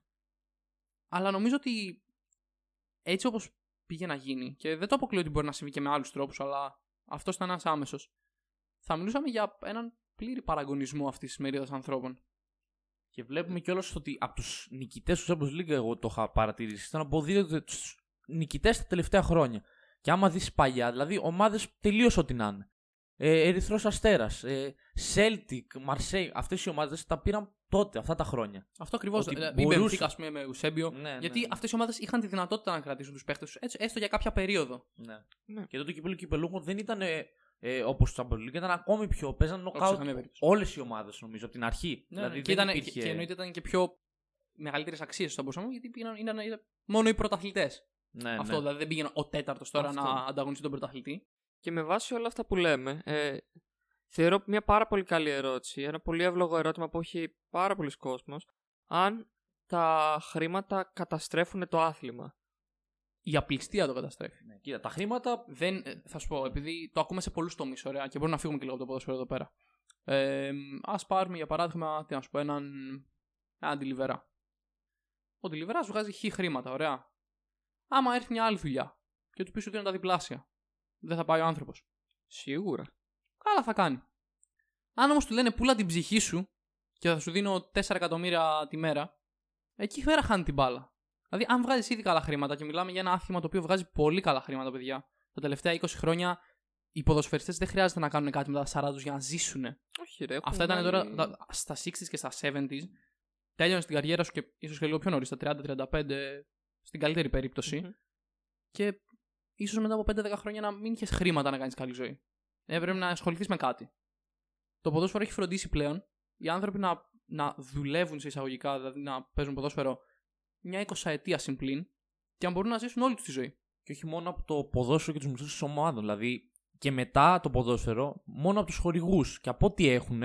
Αλλά νομίζω ότι έτσι όπως πήγε να γίνει, και δεν το αποκλείω ότι μπορεί να συμβεί και με άλλους τρόπους, αλλά αυτός ήταν ένας άμεσος. Θα μιλούσαμε για έναν πλήρη παραγωνισμό αυτής της μερίδας ανθρώπων. Και βλέπουμε κιόλας ότι από τους νικητές του Champions League, εγώ το είχα παρατηρήσει, ήταν αποδίδονται τους νικητές τα τελευταία χρόνια. Και άμα δεις παλιά, δηλαδή ομάδες τελείως ό,τι να είναι. Ε, Ερυθρός Αστέρας, ε, Celtic, Marseille, αυτές οι ομάδες τα πήραν τότε, αυτά τα χρόνια. Αυτό ακριβώς. Ότι Η μπορούσε. Μπενφίκα, ας πούμε, με Ουσέμπιο. Ναι, γιατί ναι. αυτές οι ομάδες είχαν τη δυνατότητα να κρατήσουν τους παίχτε τους έστω για κάποια περίοδο. Ναι. Ναι. Και τότε το κυπέλο κυπελούχο δεν ήταν ε, ε, όπως το Champions League, ήταν ακόμη πιο. Παίζαν Όπως νοκάουτ σε καμία περίπτωση. όλες οι ομάδες νομίζω από την αρχή. Ναι, δηλαδή και, δεν ήταν, υπήρχε... και, και εννοείται ήταν και πιο μεγαλύτερες αξίες στον προσωπικό γιατί πήγαιναν, ήταν, ήταν μόνο οι πρωταθλητές. ναι, Αυτό ναι. δηλαδή δεν πήγαινε ο τέταρτος τώρα Αυτό. να ανταγωνιστεί τον πρωταθλητή. Και με βάση όλα αυτά που λέμε, ε, θεωρώ μια πάρα πολύ καλή ερώτηση. Ένα πολύ εύλογο ερώτημα που έχει πάρα πολλοί κόσμος. Αν τα χρήματα καταστρέφουν το άθλημα. Η απληστία το καταστρέφει. Ναι, κοίτα, τα χρήματα. Δεν, ε, θα σου πω, επειδή το ακούμε σε πολλούς τομείς, ωραία, και μπορούμε να φύγουμε και λίγο από το ποδόσφαιρο εδώ πέρα. Ε, Α πάρουμε για παράδειγμα, τι να σου πω, έναν, έναν τηλιβερά. Ο τηλιβερά βγάζει χ χρήματα, ωραία. Άμα έρθει μια άλλη δουλειά και του πεις ότι είναι τα διπλάσια, δεν θα πάει ο άνθρωπος. Σίγουρα. Καλά θα κάνει. Αν όμως του λένε πουλά την ψυχή σου και θα σου δίνω 4 εκατομμύρια τη μέρα, εκεί πέρα χάνει την μπάλα. Δηλαδή, αν βγάζεις ήδη καλά χρήματα και μιλάμε για ένα άθλημα το οποίο βγάζει πολύ καλά χρήματα, παιδιά, τα τελευταία 20 χρόνια οι ποδοσφαιριστές δεν χρειάζεται να κάνουν κάτι με τα 40 για να ζήσουν. Όχι, ρε. έχουν Αυτά ήταν βγάλει- τώρα τα- στα 60s και στα 70s. Τέλειωνε την καριέρα σου και ίσως και λίγο πιο νωρίς, στα 30-35, στην καλύτερη περίπτωση. Μμμ. Και ίσως μετά από 5-10 χρόνια να μην είχες χρήματα να κάνεις καλή ζωή. Έπρεπε να ασχοληθείς με κάτι. Το ποδόσφαιρο έχει φροντίσει πλέον οι άνθρωποι να, να δουλεύουν σε εισαγωγικά, δηλαδή να παίζουν ποδόσφαιρο μια 20 ετία συμπλήν και να μπορούν να ζήσουν όλη τους τη ζωή. Και όχι μόνο από το ποδόσφαιρο και τους μισθού της ομάδων. Δηλαδή και μετά το ποδόσφαιρο, μόνο από τους χορηγούς και από ό,τι έχουν,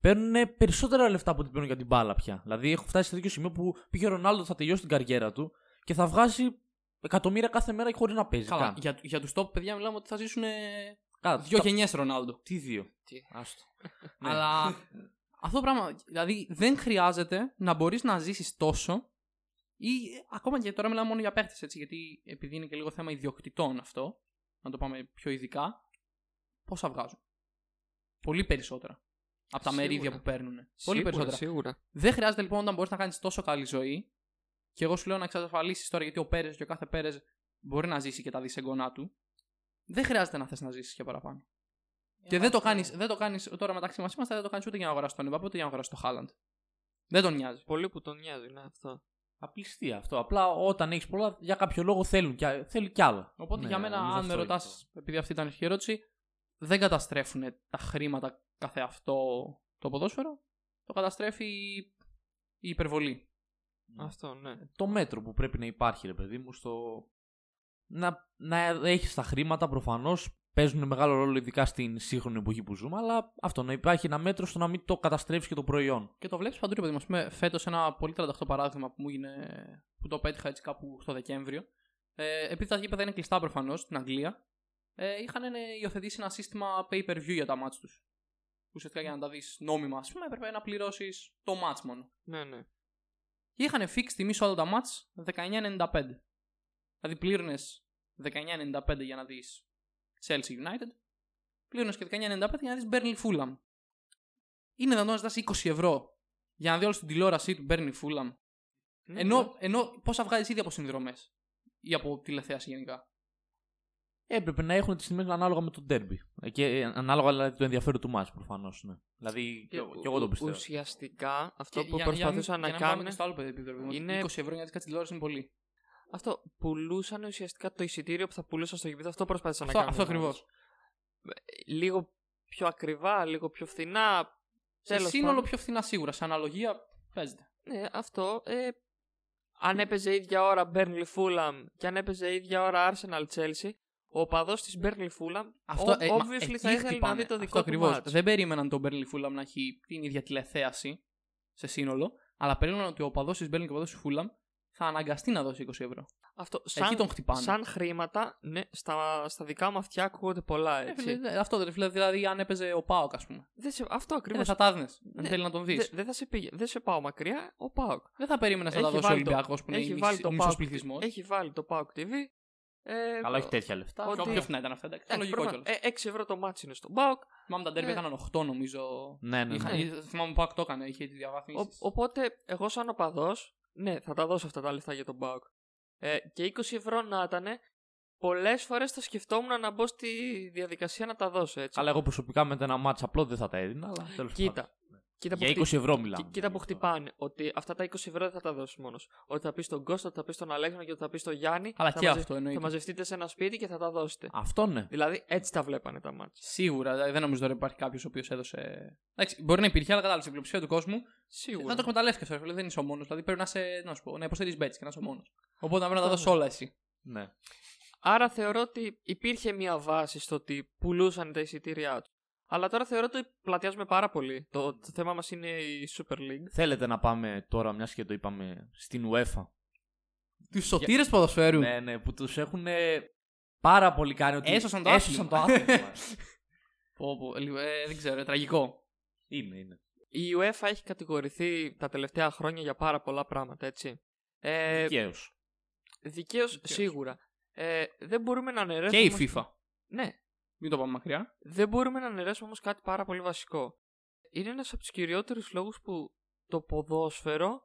παίρνουν περισσότερα λεφτά από ό,τι παίρνουν για την μπάλα πια. Δηλαδή έχω φτάσει σε τέτοιο σημείο που πήγε ο Ρονάλντο, θα τελειώσει την καριέρα του και θα βγάζει εκατομμύρια κάθε μέρα χωρίς να παίζει. Καλά, καν. για, για τους top παιδιά μιλάμε ότι θα ζήσουν Καλά, δύο τα- γενιές Ρονάλντο. Τι δύο; Τι. Άστο. Ναι. Αλλά αυτό το πράγμα, δηλαδή δεν χρειάζεται να μπορείς να ζήσεις τόσο ή ε, ακόμα και τώρα μιλάμε μόνο για παίχτες έτσι, γιατί επειδή είναι και λίγο θέμα ιδιοκτητών αυτό, να το πάμε πιο ειδικά, πόσα βγάζουν; Πολύ περισσότερα. Από τα Σίγουρα. μερίδια που παίρνουν. Πολύ Σίγουρα, περισσότερα. Σίγουρα. Δεν χρειάζεται λοιπόν όταν μπορείς να κάνεις τόσο καλή ζωή. Και εγώ σου λέω να εξασφαλίσεις τώρα γιατί ο Πέρες και ο κάθε Πέρες μπορεί να ζήσει και τα δισεγγονά του. Δεν χρειάζεται να θες να ζήσεις και παραπάνω. Και δεν το κάνεις, δεν το κάνεις, τώρα μεταξύ μας είμαστε, δεν το κάνεις ούτε για να αγοράσει τον Εμπαπέ ούτε για να αγοράσει τον Χάλαντ. Δεν τον νοιάζει. Πολύ που τον νοιάζει, ναι, αυτό. Απληστία αυτό. Απλά όταν έχεις πολλά, για κάποιο λόγο θέλουν κι, θέλει κι άλλα. Οπότε Ναι, για μένα, νομίζω αν με αυτό είναι ρωτάς, το- επειδή αυτή ήταν η αρχική ερώτηση, δεν καταστρέφουν τα χρήματα καθε αυτό το ποδόσφαιρο. Το καταστρέφει η υπερβολή. Αυτό, ναι. το μέτρο που πρέπει να υπάρχει, ρε παιδί μου, στο. Να, να έχεις τα χρήματα προφανώς. Παίζουν μεγάλο ρόλο, ειδικά στην σύγχρονη εποχή που ζούμε, αλλά αυτό να υπάρχει ένα μέτρο στο να μην το καταστρέψει και το προϊόν. Και το βλέπεις παντού, ρε παιδί μου. Ας πούμε, φέτος ένα πολύ 38 παράδειγμα που μου έγινε, που το πέτυχα έτσι κάπου στο Δεκέμβριο. Ε, επειδή τα γήπεδα είναι κλειστά προφανώς στην Αγγλία, ε, είχαν ε, υιοθετήσει ένα σύστημα pay per view για τα μάτς τους. Ουσιαστικά για να τα δεις νόμιμα, ας πούμε, έπρεπε να πληρώσεις το match μόνο. Ναι, ναι. Και είχαν fix τιμή σε όλα τα μάτς 19.95. Δηλαδή πλήρωνε 19.95 για να δεις Chelsea United, πλήρωνες και 19.95 για να δεις Burnley Fulham. Είναι δυνατόν να ζητάς 20 ευρώ για να δει όλη την τηλεόρασή του Burnley Fulham. Ναι, Ενώ, ενώ πόσα βγάζεις ήδη από συνδρομές ή από τηλεθέαση γενικά. Έπρεπε να έχουν τις τιμέ ανάλογα με το derby. Ε, Και ε, ανάλογα δηλαδή, το ενδιαφέρον του μα προφανώς. Ναι. Δηλαδή, και, Και και εγώ το ου- πιστεύω. Ουσιαστικά αυτό Και που για- για να μην- προσπαθούσαν για να να μην πάμε κάνουν. και στο άλλο επίπεδο, είναι... είναι- 20 ευρώ για να δεις κάτι τηλεόραση είναι πολύ. Αυτό πουλούσαν ουσιαστικά το εισιτήριο που θα πουλούσαν στο γήπεδο. Αυτό προσπάθησαν Αυτό, να κάνουν. αυτό ακριβώς. Λίγο πιο ακριβά, λίγο πιο φθηνά. Σε Τέλος σύνολο πάντων. πιο φθηνά σίγουρα. Σε αναλογία παίζεται. Ναι, αυτό. Ε, αν έπαιζε ίδια ώρα Burnley Fulham και αν έπαιζε ίδια ώρα Arsenal Chelsea, ο οπαδός της Burnley Fulham Αυτό, ο- ε, μα, obviously εκεί θα ήθελε να χτυπάνε. δει το Αυτό δικό του ακριβώς. match. Δεν περίμεναν τον Burnley Fulham να έχει την ίδια τηλεθέαση σε σύνολο, αλλά περίμεναν ότι ο οπαδός της Burnley και ο οπαδός της Fulham θα αναγκαστεί να δώσει 20 ευρώ. Αυτό, Εκεί σαν, τον χτυπάνε. σαν χρήματα, ναι, στα, στα δικά μου αυτιά ακούγονται πολλά, Ε, έτσι. φίλε, δε- αυτό δεν φίλε, δηλαδή αν έπαιζε ο Πάοκ, ας πούμε. δεν σε, αυτό Ε, ακριβώς. δεν θα τα έδινες, αν Ναι, θέλει να τον δεις. Δε- Δεν θα σε, πήγε, δεν σε πάω μακριά, ο Πάοκ. Δεν θα περίμενες να τα Έχει δώσει ο βάλει το- Ολυμπιακός που είναι έχει η βάλει μισή- το ο μισό Πάοκ- πληθυσμό. Έχει βάλει το Πάοκ TV. Ε, Αλλά όχι τέτοια λεφτά. ότι- Ακόμα πιο φθηνά ήταν αυτά. εντάξει, εντάξει, Λογικό προφανώς. κιόλας. Ε, 6 ευρώ το ματς είναι στον Πάοκ. Θυμάμαι τα ντέρμπι ε. έκαναν 8 νομίζω. Ναι, ναι, Είχαν- ναι. ε, Θυμάμαι ο Πάοκ το έκανε, είχε τη Ο- διαβάθμιση. οπότε, εγώ σαν οπαδός, ναι, θα τα δώσω αυτά τα λεφτά για τον Πάοκ. Ε, και 20 ευρώ να ήταν, πολλές φορές θα σκεφτόμουν να μπω στη διαδικασία να τα δώσω, έτσι. Αλλά εγώ προσωπικά με ένα μάτσα απλό δεν θα τα έδινα. Αλλά τέλος Κοίτα, πάντων. Κοίτα που Για χτυ- 20 ευρώ μιλάμε. Κοί- Κοίτα που χτυπάνε. Ότι αυτά τα 20 ευρώ δεν θα τα δώσεις μόνος. Ότι θα πεις στον Κώστα, ότι θα πεις στον Αλέξανδρο και ότι θα πεις στον Γιάννη. Αλλά θα και μαζε- αυτό εννοείται. Θα μαζευτείτε σε ένα σπίτι και θα τα δώσετε. Αυτό ναι. Δηλαδή έτσι τα βλέπανε τα μάτια. Σίγουρα, δηλαδή, δεν νομίζω τώρα υπάρχει κάποιος ο οποίος έδωσε. Εντάξει, μπορεί να υπήρχε, αλλά κατάλαβες η πλειοψηφία του κόσμου. Σίγουρα. Δεν το εκμεταλλεύτηκε αυτό, δεν είσαι ο μόνος. Δηλαδή πρέπει να, σε, να, σου πω, να υποστηρίζει μπέτση και να είσαι ο μόνος. Οπότε πρέπει να τα δώσεις όλα εσύ. ναι. Άρα θεωρώ ότι υπήρχε μια βάση στο ότι πουλούσαν τα εισιτήριά τους. Αλλά τώρα θεωρώ ότι πλατιάζουμε πάρα πολύ. Το, το θέμα μας είναι η Super League. Θέλετε να πάμε τώρα, μιας και το είπαμε, στην UEFA. Τους σωτήρες ποδοσφαίρου. Ναι, ναι, που τους έχουν πάρα πολύ κάνει ότι. Έσωσαν το έσωσαν το άθλημα. πω, πω, λίγο, ε, δεν ξέρω, τραγικό. είναι, είναι. Η UEFA έχει κατηγορηθεί τα τελευταία χρόνια για πάρα πολλά πράγματα, έτσι. Ε, Δικαίως. Δικαίως, σίγουρα. Ε, δεν μπορούμε να Και αναιρέσουμε. η όμως- FIFA. Ναι, Μην το πάμε μακριά. δεν μπορούμε να αναιρέσουμε όμως κάτι πάρα πολύ βασικό. Είναι ένας από τους κυριότερους λόγους που το ποδόσφαιρο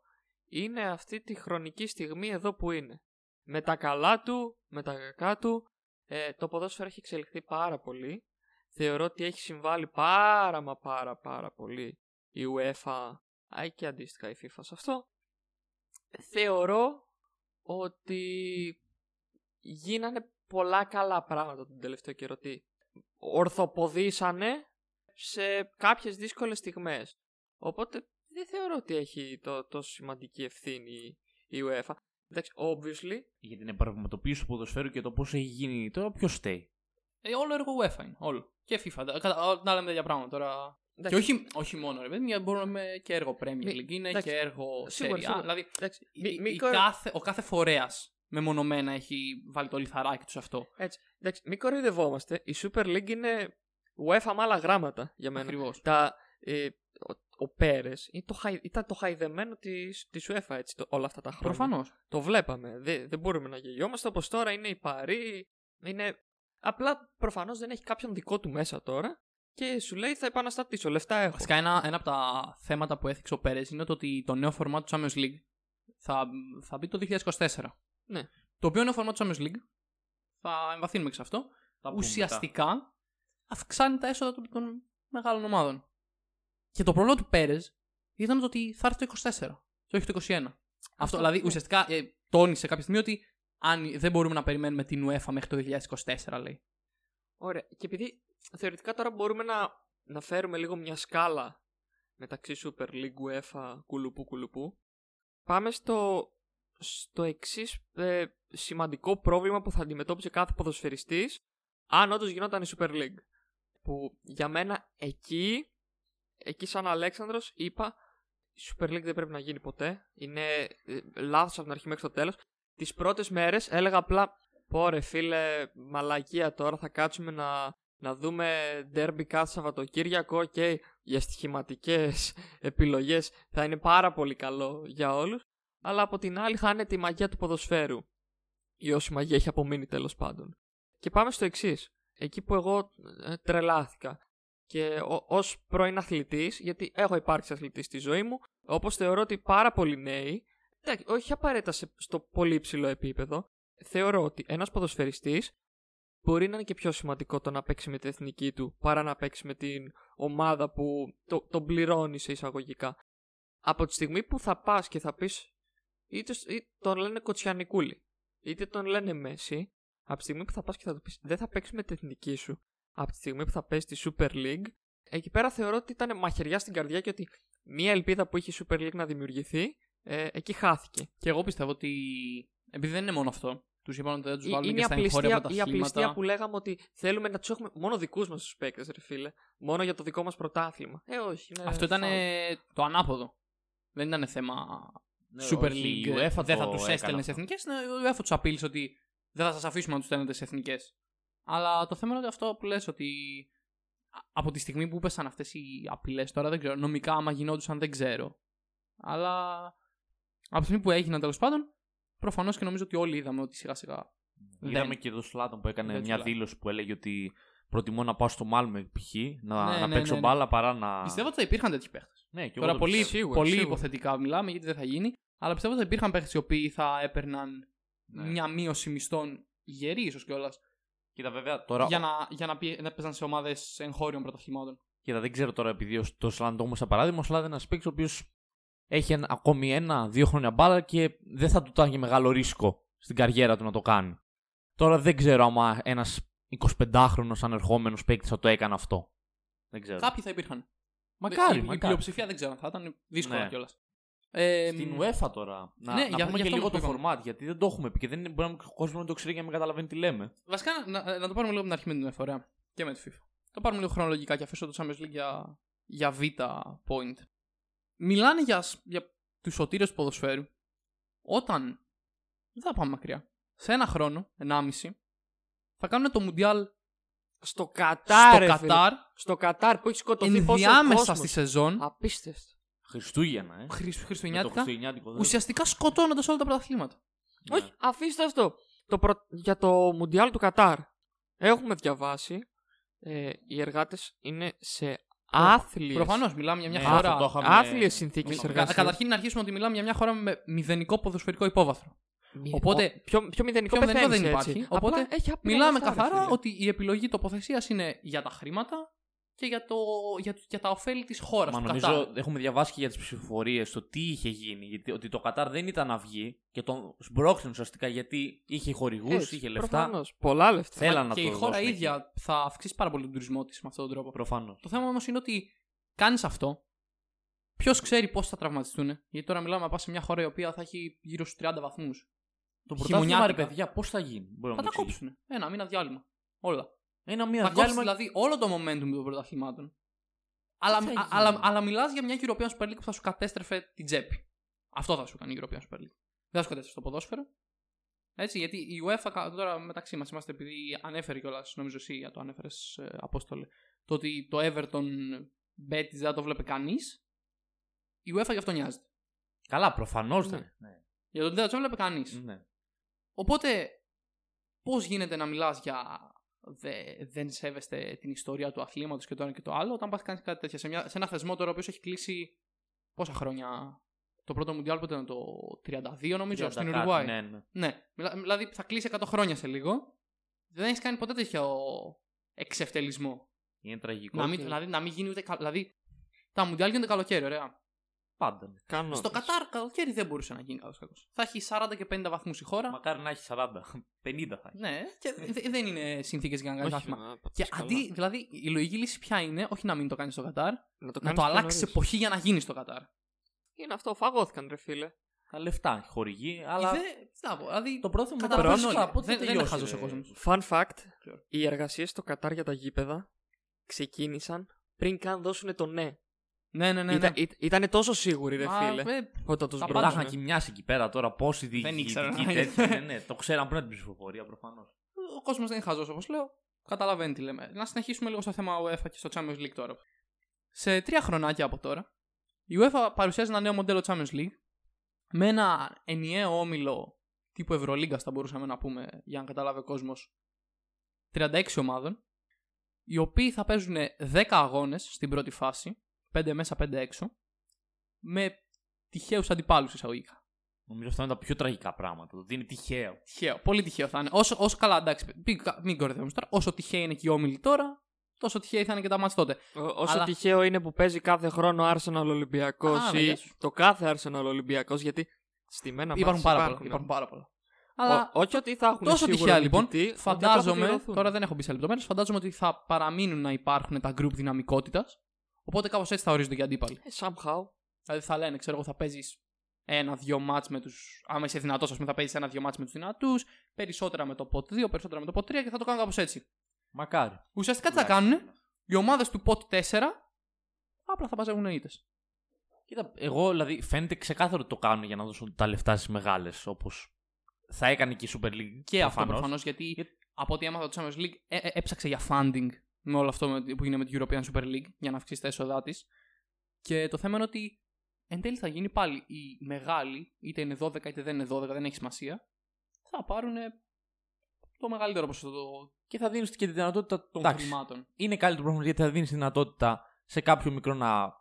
είναι αυτή τη χρονική στιγμή εδώ που είναι. Με τα καλά του, με τα κακά του, ε, το ποδόσφαιρο έχει εξελιχθεί πάρα πολύ. Θεωρώ ότι έχει συμβάλει πάρα μα πάρα πάρα πολύ η UEFA α, και αντίστοιχα η FIFA σε αυτό. Θεωρώ ότι γίνανε πολλά καλά πράγματα τον τελευταίο καιρό. Τι ορθοποδήσανε σε κάποιες δύσκολες στιγμές. Οπότε δεν θεωρώ ότι έχει το, τόσο σημαντική ευθύνη η UEFA. Εντάξει, obviously, Για την επαραγματοποίηση του ποδοσφαίρου και το πώς έχει γίνει. Τώρα ποιος στέει. Ε, όλο έργο UEFA είναι. Όλο. Και FIFA. Τα- κατα- Να λέμε τέτοια πράγματα τώρα. εντάξει, Και όχι, όχι μόνο, ρε παιδί, μου, μπορούμε και έργο Premier Μη- League είναι εντάξει, και έργο σίγουρα, Serie A. σίγουρα. Δηλαδή, εντάξει, η- μη- η μη κορο- κάθε, ο κάθε φορέας μεμονωμένα έχει βάλει το λιθαράκι τους σε αυτό. έτσι, εντάξει, μην κοροϊδευόμαστε. Η Super League είναι UEFA με άλλα γράμματα για μένα. Ακριβώς. Τα, ε, ο, ο Πέρες είναι το χαϊ- ήταν το χαϊδεμένο της, της UEFA έτσι, το, όλα αυτά τα χρόνια. Προφανώς. Το βλέπαμε. Δεν, δεν μπορούμε να γελιόμαστε όπως τώρα είναι η Παρή. Είναι... Απλά προφανώς δεν έχει κάποιον δικό του μέσα τώρα και σου λέει θα επαναστατήσω, λεφτά έχω. Βασικά, ένα, ένα από τα θέματα που έθιξε ο Πέρες είναι το ότι το νέο φορμά του Champions League θα, θα μπει το 2024. Ναι. Το οποίο νέο φορμά του Champions League, θα εμβαθύνουμε και σε αυτό, Τα πούμε ουσιαστικά αυξάνει τα έσοδα των, των μεγάλων ομάδων. Και το πρόβλημα του Πέρες ήταν το ότι θα έρθει το 24 και όχι το 21. Αυτό, δηλαδή ναι. ουσιαστικά ε, τόνισε κάποια στιγμή ότι αν, δεν μπορούμε να περιμένουμε την UEFA μέχρι το 2024, λέει. Ωραία. Και επειδή θεωρητικά τώρα μπορούμε να, να φέρουμε λίγο μια σκάλα μεταξύ Super League, UEFA, κουλουπού κουλουπού, πάμε στο, στο εξής σημαντικό πρόβλημα που θα αντιμετώπιζε κάθε ποδοσφαιριστής αν όντως γινόταν η Super League. Που για μένα εκεί, εκεί σαν Αλέξανδρος είπα η Super League δεν πρέπει να γίνει ποτέ. Είναι ε, λάθος από την αρχή μέχρι το τέλος. Τις πρώτες μέρες έλεγα απλά πω ρε φίλε μαλακία τώρα θα κάτσουμε να, να δούμε derby κάθε Σαββατοκύριακο και για στοιχηματικές επιλογές θα είναι πάρα πολύ καλό για όλους. Αλλά από την άλλη θα είναι τη μαγεία του ποδοσφαίρου. Ή όση μαγεία έχει απομείνει τέλος πάντων. Και πάμε στο εξής. Εκεί που εγώ ε, τρελάθηκα. Και ω ως πρώην αθλητής, γιατί έχω υπάρξει αθλητής στη ζωή μου, όπως θεωρώ ότι πάρα πολλοί νέοι, εντάξει, όχι απαραίτητα σε- στο πολύ ψηλό επίπεδο, θεωρώ ότι ένας ποδοσφαιριστής μπορεί να είναι και πιο σημαντικό το να παίξει με την εθνική του παρά να παίξει με την ομάδα που το, τον πληρώνει σε εισαγωγικά. Από τη στιγμή που θα πας και θα πεις είτε, σ- είτε τον λένε Κοτσιανικούλη, είτε τον λένε Μέση, από τη στιγμή που θα πας και θα του πεις δεν θα παίξεις με την εθνική σου, από τη στιγμή που θα παίζει τη Super League, εκεί πέρα θεωρώ ότι ήταν μαχαιριά στην καρδιά και ότι μία ελπίδα που είχε η Super League να δημιουργηθεί, ε, εκεί χάθηκε. Και εγώ πιστεύω ότι. Επειδή δεν είναι μόνο αυτό. Τους είπαν ότι δεν τους Ή- βάλουν Είναι και η στα εγχώρια απληστία, η απληστία πρωταθλήματα. που λέγαμε ότι θέλουμε να τους έχουμε μόνο δικούς μας τους παίκτες, ρε φίλε. Μόνο για το δικό μας πρωτάθλημα. Ε, όχι. Είναι Αυτό ήταν φάουλ. το ανάποδο. Δεν ήταν θέμα Ναι, Super όχι, η League. UEFA δεν θα το τους έκανε έστελνες σε αυτό. εθνικές. Η UEFA τους απείλησε ότι δεν θα σας αφήσουμε να τους στέλνετε σε εθνικές. Αλλά το θέμα είναι ότι αυτό που λες ότι α- από τη στιγμή που πέσαν αυτές οι απειλές, τώρα δεν ξέρω. Νομικά, άμα γινόντουσαν, δεν ξέρω. Αλλά από τη στιγμή που έγιναν τέλος πάντων, προφανώς και νομίζω ότι όλοι είδαμε ότι σιγά σιγά. Είδαμε δεν- και εδώ Σλάτον που έκανε δεν μια τσουλάει. δήλωση που έλεγε ότι προτιμώ να πάω στο Μάλμε π.χ. να, Ναι, να ναι, παίξω ναι, ναι. μπάλα παρά να. Πιστεύω ότι θα υπήρχαν τέτοιοι παίχτες. Ναι, και εγώ Τώρα το πολύ, πιστεύω. Σίγουρα, πολύ σίγουρα. υποθετικά μιλάμε γιατί δεν θα γίνει. Αλλά πιστεύω ότι θα υπήρχαν παίχτες οι οποίοι θα έπαιρναν Ναι. μια μείωση μισθών γερή, ίσως κιόλας. Κοίτα, βέβαια, τώρα. Για να, για να, πει, να παίζαν σε ομάδες εγχώριων πρωταθλημάτων. Κοίτα, δεν ξέρω τώρα επειδή ο- το Σλάντον όμω, σαν παράδειγμα, ο Σλάντον είναι ένας παίκτης ο οποίος έχει ένα, ακόμη ένα-δύο χρόνια μπάλα και δεν θα του ήταν και μεγάλο ρίσκο στην καριέρα του να το κάνει. Τώρα δεν ξέρω άμα ένας 25χρονο ανερχόμενος παίκτης θα το έκανε αυτό. Δεν ξέρω. Κάποιοι θα υπήρχαν. Μακάρι, η, η μακάρι. πλειοψηφία δεν ξέρω. Θα ήταν δύσκολο Ναι. κιόλας. Ε, Στην μ, UEFA τώρα. Να, ναι, να για- πούμε γι' και αυτό λίγο που το είπαμε. format, γιατί δεν το έχουμε πει και δεν είναι, μπορεί να ο κόσμος να το ξέρει για να μην καταλαβαίνει τι λέμε. Βασικά να, να το πάρουμε λίγο από την αρχή με την UEFA. ωραία. Και με τη FIFA. Θα πάρουμε λίγο χρονολογικά και αφήσω το Champions League για, για β point. Μιλάνε για, για τους σωτήρες του ποδοσφαίρου όταν. Δεν θα πάμε μακριά. Σε ένα χρόνο, ενάμιση, θα κάνουν το Μουντιάλ Στο Κατάρ. στο ρε φίλε. Κατάρ Στο Κατάρ που έχει σκοτωθεί πόσο ενδιάμεσα κόσμος. στη σεζόν. Απίστευτο. Χριστούγεννα, ε. Χριστ- Με το Χριστουγεννιάτικα. Χριστουγεννιάτικο. δεν- Ουσιαστικά σκοτώνοντας όλα τα πρωταθλήματα. Ναι. Όχι, αφήστε αυτό. Το προ- Για το Μουντιάλ του Κατάρ. Έχουμε διαβάσει. Ε, οι εργάτες είναι σε άθλιες, Προφανώς μιλάμε για μια Ναι, χώρα. αυτό το είχαμε- άθλιες συνθήκες Κα- εργασίας. Καταρχήν να αρχίσουμε ότι μιλάμε για μια χώρα με μηδενικό ποδοσφαιρικό υπόβαθρο. Μη- Οπότε- ο- πιο, πιο μηδενικό, πιο μηδενικό πεθαίνεις δεν έτσι. υπάρχει, Απλά οπότε έχει άπειρα Μιλάμε λεφτά, ρε καθαρά φίλε. ότι η επιλογή τοποθεσίας είναι για τα χρήματα και για, το, για, για τα ωφέλη της χώρας. Μα νομίζω έχουμε διαβάσει και για τις ψηφοφορίες το τι είχε γίνει. Γιατί, ότι το Κατάρ δεν ήταν να βγει και τον σμπρώξαν ουσιαστικά γιατί είχε χορηγούς, Έτσι, είχε λεφτά. προφανώς. Πολλά λεφτά. Θέλαν να και το η χώρα δώσουν εκεί. ίδια θα αυξήσει πάρα πολύ τον τουρισμό της με αυτόν τον τρόπο. Προφανώς. Το θέμα όμως είναι ότι κάνεις αυτό. Ποιος ξέρει πώς θα τραυματιστούν. Γιατί τώρα μιλάμε να πας σε μια χώρα η οποία θα έχει γύρω στους 30 βαθμούς. Το πρωτάθλημα, ρε Χειμωνιάτικα. παιδιά, πώς θα γίνει; Μπορεί Θα να τα μου εξηγήσει. κόψουν. Ένα μήνα διάλειμμα. Όλα. Ένα Θα μία κόψεις διάλειμμα. δηλαδή όλο το momentum των πρωταθλημάτων. Αλλά, θα γίνει; α- αλλά, αλλά μιλάς για μια European Super League που θα σου κατέστρεφε την τσέπη. Αυτό θα σου κάνει η European Super League. Δεν θα σου κατέστρεφε το ποδόσφαιρο. Έτσι, γιατί η UEFA κα- τώρα μεταξύ μας είμαστε, επειδή ανέφερε κιόλας, νομίζω εσύ το ανέφερες, Απόστολε, το ότι το Everton Betis δεν το βλέπει κανείς. Η UEFA γι' αυτό νοιάζεται. Καλά, προφανώς Ναι. δεν. Ναι. Για το ότι δεν το βλέπει κανείς. Ναι. Οπότε, πώς γίνεται να μιλάς για δε, δεν σέβεστε την ιστορία του αθλήματος και το ένα και το άλλο, όταν πας κάνεις κάτι τέτοιο σε, μια, σε ένα θεσμό τώρα ο οποίος έχει κλείσει πόσα χρόνια; Το πρώτο Μουντιάλ πότε ήταν το 32, νομίζω, Για στην τα κάτι, Ουρουγουάη. Ναι, ναι. Ναι, μιλά- δηλαδή θα κλείσει 100 χρόνια σε λίγο. Δεν έχεις κάνει ποτέ τέτοιο εξευτελισμό. Είναι τραγικό. Να μην, και δηλαδή, να μην γίνει ούτε. κα- Δηλαδή, τα Μουντιάλ γίνονται καλοκαίρι, ωραία. Πάντα. ναι. Κανόνες. Στο Κατάρ καλοκαίρι δεν μπορούσε να γίνει καλός κακός. Θα έχει 40 και 50 βαθμούς η χώρα. Μακάρι να έχει 40. 50 θα έχει. Ναι, και δε- δεν είναι συνθήκες για να κάνει Όχι, άθλημα. μα, Και πατάς καλά. αντί, δηλαδή, η λογική λύση ποια είναι, όχι να μην το κάνεις στο Κατάρ, να το, να κάνεις το πιο αλλάξεις νωρίς. εποχή για να γίνεις στο Κατάρ. Είναι αυτό, φαγώθηκαν ρε φίλε. Τα λεφτά χορηγεί, Αλλά... αλλά. Δε, τι να πω, δηλαδή, Το πρόθυμο καταλαβαίνουν μετά όλοι. πώς θα- πότε Δεν, θα δεν είναι τελειώσει, χάζο ο ρε. κόσμος. Fun fact, Ξέρω. οι εργασίες στο Κατάρ για τα γήπεδα ξεκίνησαν πριν καν δώσουν το ναι. Ναι, ναι, ναι. Ήταν, ναι. ή- ήτανε τόσο σίγουροι ρε Μα, φίλε. ε, Όταν τους τα Τα πάντα μπρόξανε. είχαν κοιμιάσει εκεί πέρα τώρα. Πόσοι Δεν ήξερα. διοικητικοί τέτοιοι. ναι, ναι, το ξέραν πριν από την ψηφοφορία προφανώς. ο κόσμος δεν είναι χάζο όπως λέω. Καταλαβαίνει τι λέμε. Να συνεχίσουμε λίγο στο θέμα UEFA και στο Champions League τώρα. Σε τρία χρονάκια από τώρα, η UEFA παρουσιάζει ένα νέο μοντέλο Champions League με ένα ενιαίο όμιλο τύπου Ευρωλίγκας, θα μπορούσαμε να πούμε, για να καταλάβει ο κόσμος, 36 ομάδων, οι οποίοι θα παίζουν 10 αγώνες στην πρώτη φάση, 5 μέσα, 5 έξω, με τυχαίους αντιπάλους εισαγωγικά. Νομίζω αυτό είναι τα πιο τραγικά πράγματα. Το ότι είναι τυχαίο. Τυχαίο. Πολύ τυχαίο θα είναι. Όσο, όσο καλά, εντάξει, μην, μην κορυδεύουμε τώρα. Όσο τυχαία είναι και οι όμιλοι τώρα, τόσο τυχαία θα είναι και τα μάτς τότε. Ό- Όσο Αλλά- τυχαίο είναι που παίζει κάθε χρόνο Arsenal Ολυμπιακός Α, ναι, ή γεια σου. το κάθε Arsenal Ολυμπιακός, γιατί στη μένα Υπάρχουν μάτς πάρα, πολλά, υπάρχουν πάρα πολλά. Αλλά Ο- όχι ότι θα έχουν τόσο σίγουρα τυχαία λοιπόν, νικητή, ότι απλά θα φαντάζομαι. πληρωθούν. Τώρα δεν έχω μπει σε λεπτομέρειες. Φαντάζομαι ότι θα παραμείνουν να υπάρχουν τα group δυναμικότητας. Οπότε κάπως έτσι θα ορίζονται και οι αντίπαλοι. Ε, somehow. Δηλαδή θα λένε, ξέρω εγώ, θα παίζεις ένα-δυο μάτς με τους. Άμα είσαι δυνατός, ας πούμε, θα παίζεις ένα-δυο μάτς με τους δυνατούς. Περισσότερα με το pot 2, περισσότερα με το pot 3 και θα το κάνουν κάπως έτσι. Μακάρι. Ουσιαστικά τι θα κάνουν, οι ομάδες του pot 4 απλά θα μαζεύουν ήττε. Κοίτα, εγώ δηλαδή φαίνεται ξεκάθαρο ότι το κάνουν για να δώσουν τα λεφτά στις μεγάλες όπως θα έκανε και η Super League. Και αυτό προφανώς. προφανώς γιατί από ό,τι έμαθα το Champions League ε, ε, έψαξε για funding με όλο αυτό με- που γίνεται με την European Super League για να αυξήσει τα έσοδά της. Και το θέμα είναι ότι εν τέλει θα γίνει πάλι οι μεγάλοι, είτε είναι 12 είτε δεν είναι 12, δεν έχει σημασία, θα πάρουν το μεγαλύτερο ποσοστό Και θα δίνεις και τη δυνατότητα. των Εντάξει, χρημάτων. είναι καλύτερο πρόγραμμα γιατί θα δίνεις τη δυνατότητα σε κάποιο μικρό να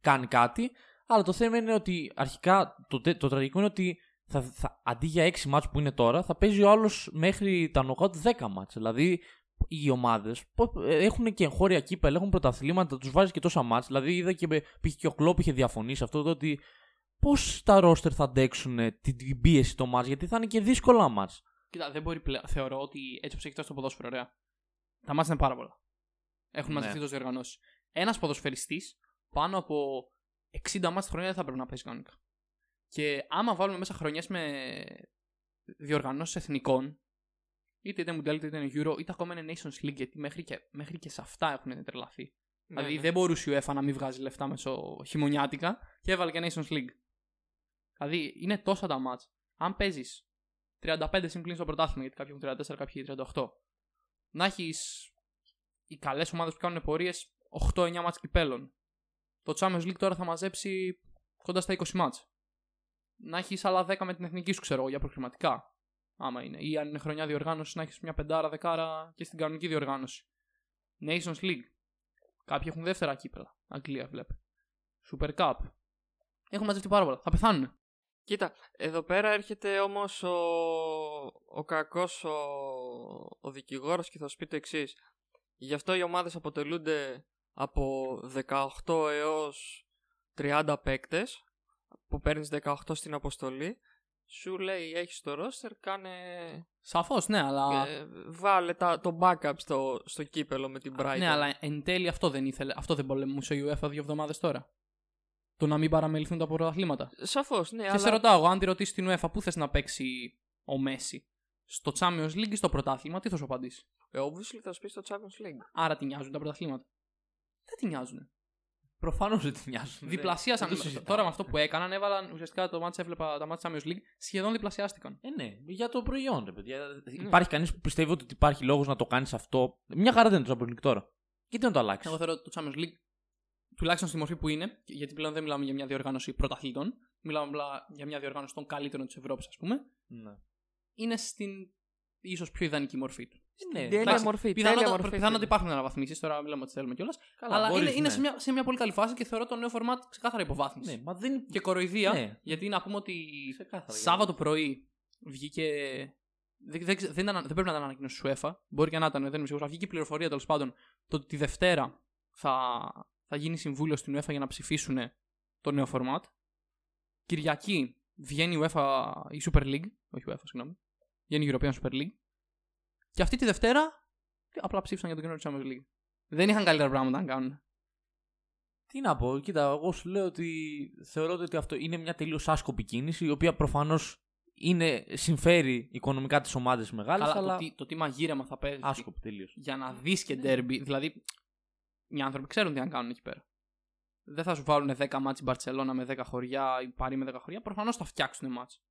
κάνει κάτι. Αλλά το θέμα είναι ότι αρχικά το, τε- το τραγικό είναι ότι θα, θα, αντί για 6 μάτς που είναι τώρα, θα παίζει ο άλλος μέχρι τα νοκάουτ 10 μάτς. Δηλαδή οι ομάδες έχουν και εγχώρια κύπελ, έχουν πρωταθλήματα, τους βάζει και τόσα μάτς. Δηλαδή είδα και με- πήγε και ο Κλόπ είχε διαφωνήσει αυτό το ότι πώς τα ρόστερ θα αντέξουν ε, την, την πίεση το μάτς, γιατί θα είναι και δύσκολα μάτς. Κοίτα, δεν μπορεί πλέον. Θεωρώ ότι έτσι όπως έχει τώρα στο ποδόσφαιρο, ωραία. Τα μάτια είναι πάρα πολλά. Έχουν Ναι. μαζευτεί τόσες διοργανώσει. Ένας ποδοσφαιριστής πάνω από 60 μάτια τη χρονιά δεν θα πρέπει να παίζει κανονικά. Και άμα βάλουμε μέσα χρονιές με διοργανώσεις εθνικών, είτε είναι Mundial είτε είναι Euro, είτε ακόμα είναι Nations League, γιατί μέχρι και, μέχρι και σε αυτά έχουν τρελαθεί. Ναι, δηλαδή ναι. δεν μπορούσε η UEFA να μην βγάζει λεφτά μέσω χειμωνιάτικα και έβαλε και Nations League. Δηλαδή είναι τόσα τα μάτς. Αν παίζεις 35 συμπλήν στο πρωτάθλημα, γιατί κάποιοι έχουν 34, κάποιοι 38, να έχεις οι καλές ομάδες που κάνουν πορείες 8-9 μάτς κυπέλων. Το Champions League τώρα θα μαζέψει κοντά στα 20 μάτς. Να έχεις άλλα 10 με την εθνική σου, ξέρω εγώ, για προκριματικά. Άμα είναι. Ή αν είναι χρονιά διοργάνωσης, να έχεις μια πεντάρα, δεκάρα και στην κανονική διοργάνωση. Nations League. Κάποιοι έχουν δεύτερα κύπελα. Αγγλία βλέπει. Super Cup. Έχουν μαζευτεί πάρα πολλά. Θα πεθάνουν. Κοίτα, εδώ πέρα έρχεται όμως ο, ο κακός ο, ο δικηγόρος και θα σου πει το εξής. Γι' αυτό οι ομάδες αποτελούνται από 18 έως 30 παίκτες που παίρνεις 18 στην αποστολή σου λέει έχεις το roster κάνε Σαφώς, ναι, αλλά. ε, βάλε τα, το backup στο, στο κύπελο με την Brighton Ναι, αλλά εν τέλει αυτό δεν ήθελε. Αυτό δεν πολεμούσε η UEFA δύο εβδομάδες τώρα. Το να μην παραμεληθούν τα πρωταθλήματα. Σαφώς ναι Και αλλά σε ρωτάω, εγώ, αν τη ρωτήσεις την UEFA, πού θες να παίξει ο Μέση, στο Champions League ή στο πρωτάθλημα, τι θα σου απαντήσει; ε, obviously θα σου πει στο Champions League Άρα τι νοιάζουν τα πρωταθλήματα. Δεν τι νοιάζουν. Προφανώς δεν τη νοιάζουν. Διπλασίασαν. Δεν το συζητάμε. Τώρα με αυτό που έκαναν, έβαλαν ουσιαστικά το μάτς έβλεπα τα μάτια Champions League, σχεδόν διπλασιάστηκαν. Ε, ναι, για το προϊόν, ρε παιδιά. Ναι. Υπάρχει κανείς που πιστεύει ότι υπάρχει λόγος να το κάνεις αυτό; Μια χαρά δεν είναι το Champions League τώρα. Γιατί να το αλλάξεις; Εγώ θεωρώ το Champions League, τουλάχιστον στη μορφή που είναι, γιατί πλέον δεν μιλάμε για μια διοργάνωση πρωταθλητών, μιλάμε απλά για μια διοργάνωση των καλύτερων της Ευρώπης, ας πούμε, Ναι. είναι στην ίσως πιο ιδανική μορφή του. Ναι, τέλεια εντάξει, μορφή τέλεια Πιθανότατα μορφή πιθανότατα φίλε. υπάρχουν αναβαθμίσεις, τώρα μιλάμε ότι θέλουμε κιόλας. Καλά, Αλλά μπορείς, είναι, είναι ναι. σε, μια, σε μια πολύ καλή φάση και θεωρώ το νέο format ξεκάθαρα υποβάθμιση. Ναι, μα δεν. Και κοροϊδία, Ναι. γιατί να πούμε ότι Ξεκάθαρα, Σάββατο πρωί βγήκε. Δεν, δεν, ξε- δεν, ήταν- δεν πρέπει να ήταν ανακοίνωση του UEFA. Μπορεί και να ήταν, δεν είμαι σίγουρος. Βγήκε η πληροφορία τέλος πάντων το ότι τη Δευτέρα θα, θα γίνει συμβούλιο στην UEFA για να ψηφίσουν το νέο format. Κυριακή βγαίνει η UEFA, η Super League. Όχι UEFA, συγγνώμη. Βγαίνει η European Super League. Και αυτή τη Δευτέρα απλά ψήφισαν για το καινούριο Champions League. Δεν είχαν καλύτερα πράγματα να κάνουν. Τι να πω, κοίτα, εγώ σου λέω ότι θεωρώ ότι αυτό είναι μια τελείως άσκοπη κίνηση, η οποία προφανώς συμφέρει οικονομικά τις ομάδες μεγάλες, Καλά, αλλά. το, τι, το τι μαγείρεμα θα παίζει. Άσκοπη τελείως. για να δεις και derby. Δηλαδή, οι άνθρωποι ξέρουν τι να κάνουν εκεί πέρα. Δεν θα σου βάλουν 10 μάτς η Μπαρσελόνα με 10 χωριά ή Παρί με 10 χωριά. Προφανώς θα φτιάξουν μάτς.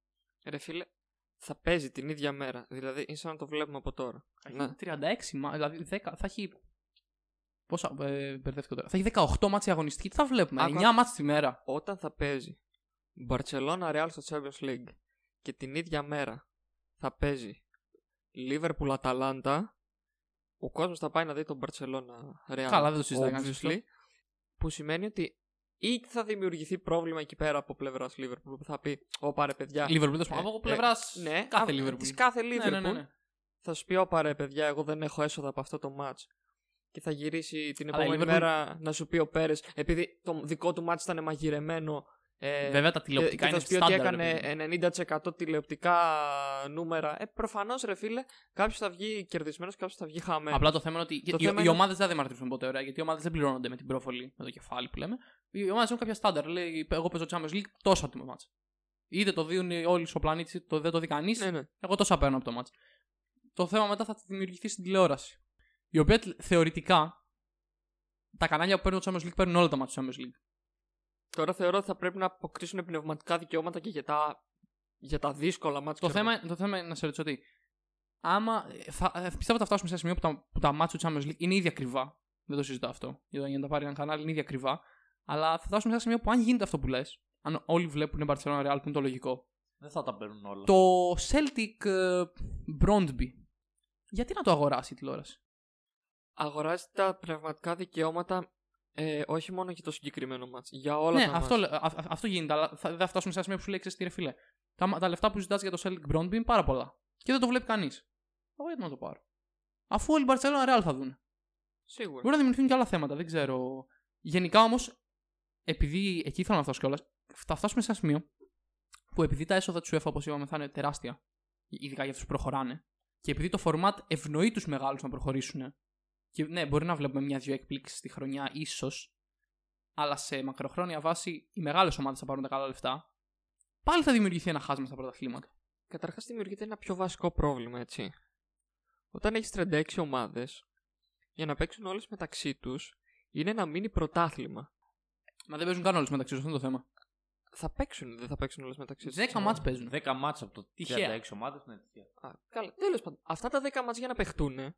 Ρε φίλε, θα παίζει την ίδια μέρα. Δηλαδή, είναι σαν να το βλέπουμε από τώρα. Θα Ναι. έχει 36 μάτς, δηλαδή 10, θα έχει. Πόσα, ε, μπερδεύτηκα τώρα. Θα έχει 18 μάτς η αγωνιστική. Τι θα βλέπουμε, Άκου, 9 μάτς τη μέρα. Όταν θα παίζει Barcelona Real στο Champions League και την ίδια μέρα θα παίζει Liverpool Atalanta, ο κόσμος θα πάει να δει τον Barcelona Real. Καλά, δεν το συζητάει κανείς obviously, Που σημαίνει ότι ή θα δημιουργηθεί πρόβλημα εκεί πέρα από πλευράς Liverpool που θα πει: Ω ρε παιδιά. Liverpool, τέλος πάντων, από πλευράς. ναι, κάθε α, Liverpool. Της κάθε Liverpool. Ναι, ναι, ναι, ναι. Θα σου πει: Ω ρε παιδιά, εγώ δεν έχω έσοδα από αυτό το match. Και θα γυρίσει την Αλλά η επόμενη Liverpool- μέρα να σου πει ο Πέρες, επειδή το δικό του match ήταν μαγειρεμένο. Ε, Βέβαια τα και, τηλεοπτικά και θα είναι σου πει ότι στάνταρ. ρε έκανε παιδί. 90% τηλεοπτικά νούμερα. Ε, προφανώς ρε φίλε, κάποιος θα βγει κερδισμένος, κάποιος θα βγει χαμένος. Απλά το θέμα είναι ότι Το οι, θέμα οι είναι- ομάδες δεν θα διαμαρτυρηθούν ποτέ, ωραία, γιατί οι ομάδες δεν πληρώνονται με την πρόφολη, με το κεφάλι που λέμε. Οι ομάδε έχουν κάποια στάνταρ. Λέει, εγώ παίζω Champions League τόσο από το μάτς. Είτε το δίνουν όλοι στο πλανήτη, είτε το, δεν το δει κανείς. Ναι, ναι. Εγώ τόσα παίρνω από το μάτς. Το θέμα μετά θα δημιουργηθεί στην τηλεόραση. Η οποία τ- θεωρητικά τα κανάλια που παίρνουν το Champions League παίρνουν όλα τα μάτια του Champions League. Τώρα θεωρώ ότι θα πρέπει να αποκτήσουν πνευματικά δικαιώματα και για τα, για τα δύσκολα μάτια. Το θέμα, το θέμα είναι να σε ρωτήσω ότι. Άμα. Θα, ε, πιστεύω ότι θα φτάσουμε σε ένα σημείο που τα, που τα μάτια του Champions League είναι ήδη ακριβά. Δεν το συζητάω αυτό. Για να τα πάρει ένα κανάλι είναι ήδη ακριβά. Αλλά θα φτάσουμε σε ένα σημείο που αν γίνεται αυτό που λες, αν όλοι βλέπουν Barcelona Real που είναι το λογικό, Δεν θα τα παίρνουν όλα. το Celtic ε, Brondby. Γιατί να το αγοράσει η τηλεόραση; Αγοράζει τα πνευματικά δικαιώματα ε, όχι μόνο για το συγκεκριμένο μάτς, για όλα ναι, τα αυτό, μάτς. λέ- α- α- αυτό γίνεται, αλλά θα, δεν θα φτάσουμε σε ένα σημείο που σου λέει: Ξέρεις τι, ρε φίλε. Τα, μα- τα λεφτά που ζητάς για το Celtic Brondby είναι πάρα πολλά. Και δεν το βλέπει κανείς. Εγώ γιατί να το πάρω; Αφού όλοι οι Barcelona Real θα δουν. Σίγουρα. Μπορεί να δημιουργηθούν και άλλα θέματα, δεν ξέρω. Γενικά όμως, επειδή εκεί ήθελα να φτάσω κιόλας, θα φτάσουμε σε ένα σημείο που επειδή τα έσοδα της UEFA, όπως είπαμε, θα είναι τεράστια, ειδικά για αυτούς που προχωράνε, και επειδή το format ευνοεί τους μεγάλους να προχωρήσουν, και ναι, μπορεί να βλέπουμε μια-δυο εκπλήξεις τη χρονιά, ίσως, αλλά σε μακροχρόνια βάση οι μεγάλες ομάδες θα πάρουν τα καλά λεφτά, πάλι θα δημιουργηθεί ένα χάσμα στα πρωταθλήματα. Καταρχάς δημιουργείται ένα πιο βασικό πρόβλημα, έτσι. όταν έχεις 36 ομάδες, για να παίξουν όλες μεταξύ τους, είναι ένα μίνι πρωτάθλημα. Μα δεν παίζουν καν όλες μεταξύ τους, αυτό είναι το θέμα. Θα παίξουν, δεν θα παίξουν όλες μεταξύ τους. 10 μάτς παίζουν. 10 μάτς από το Τυχαία. 36 ομάδες, ναι, τυχαία. Καλά, τέλος πάντων. Αυτά τα 10 μάτς για να παιχτούν,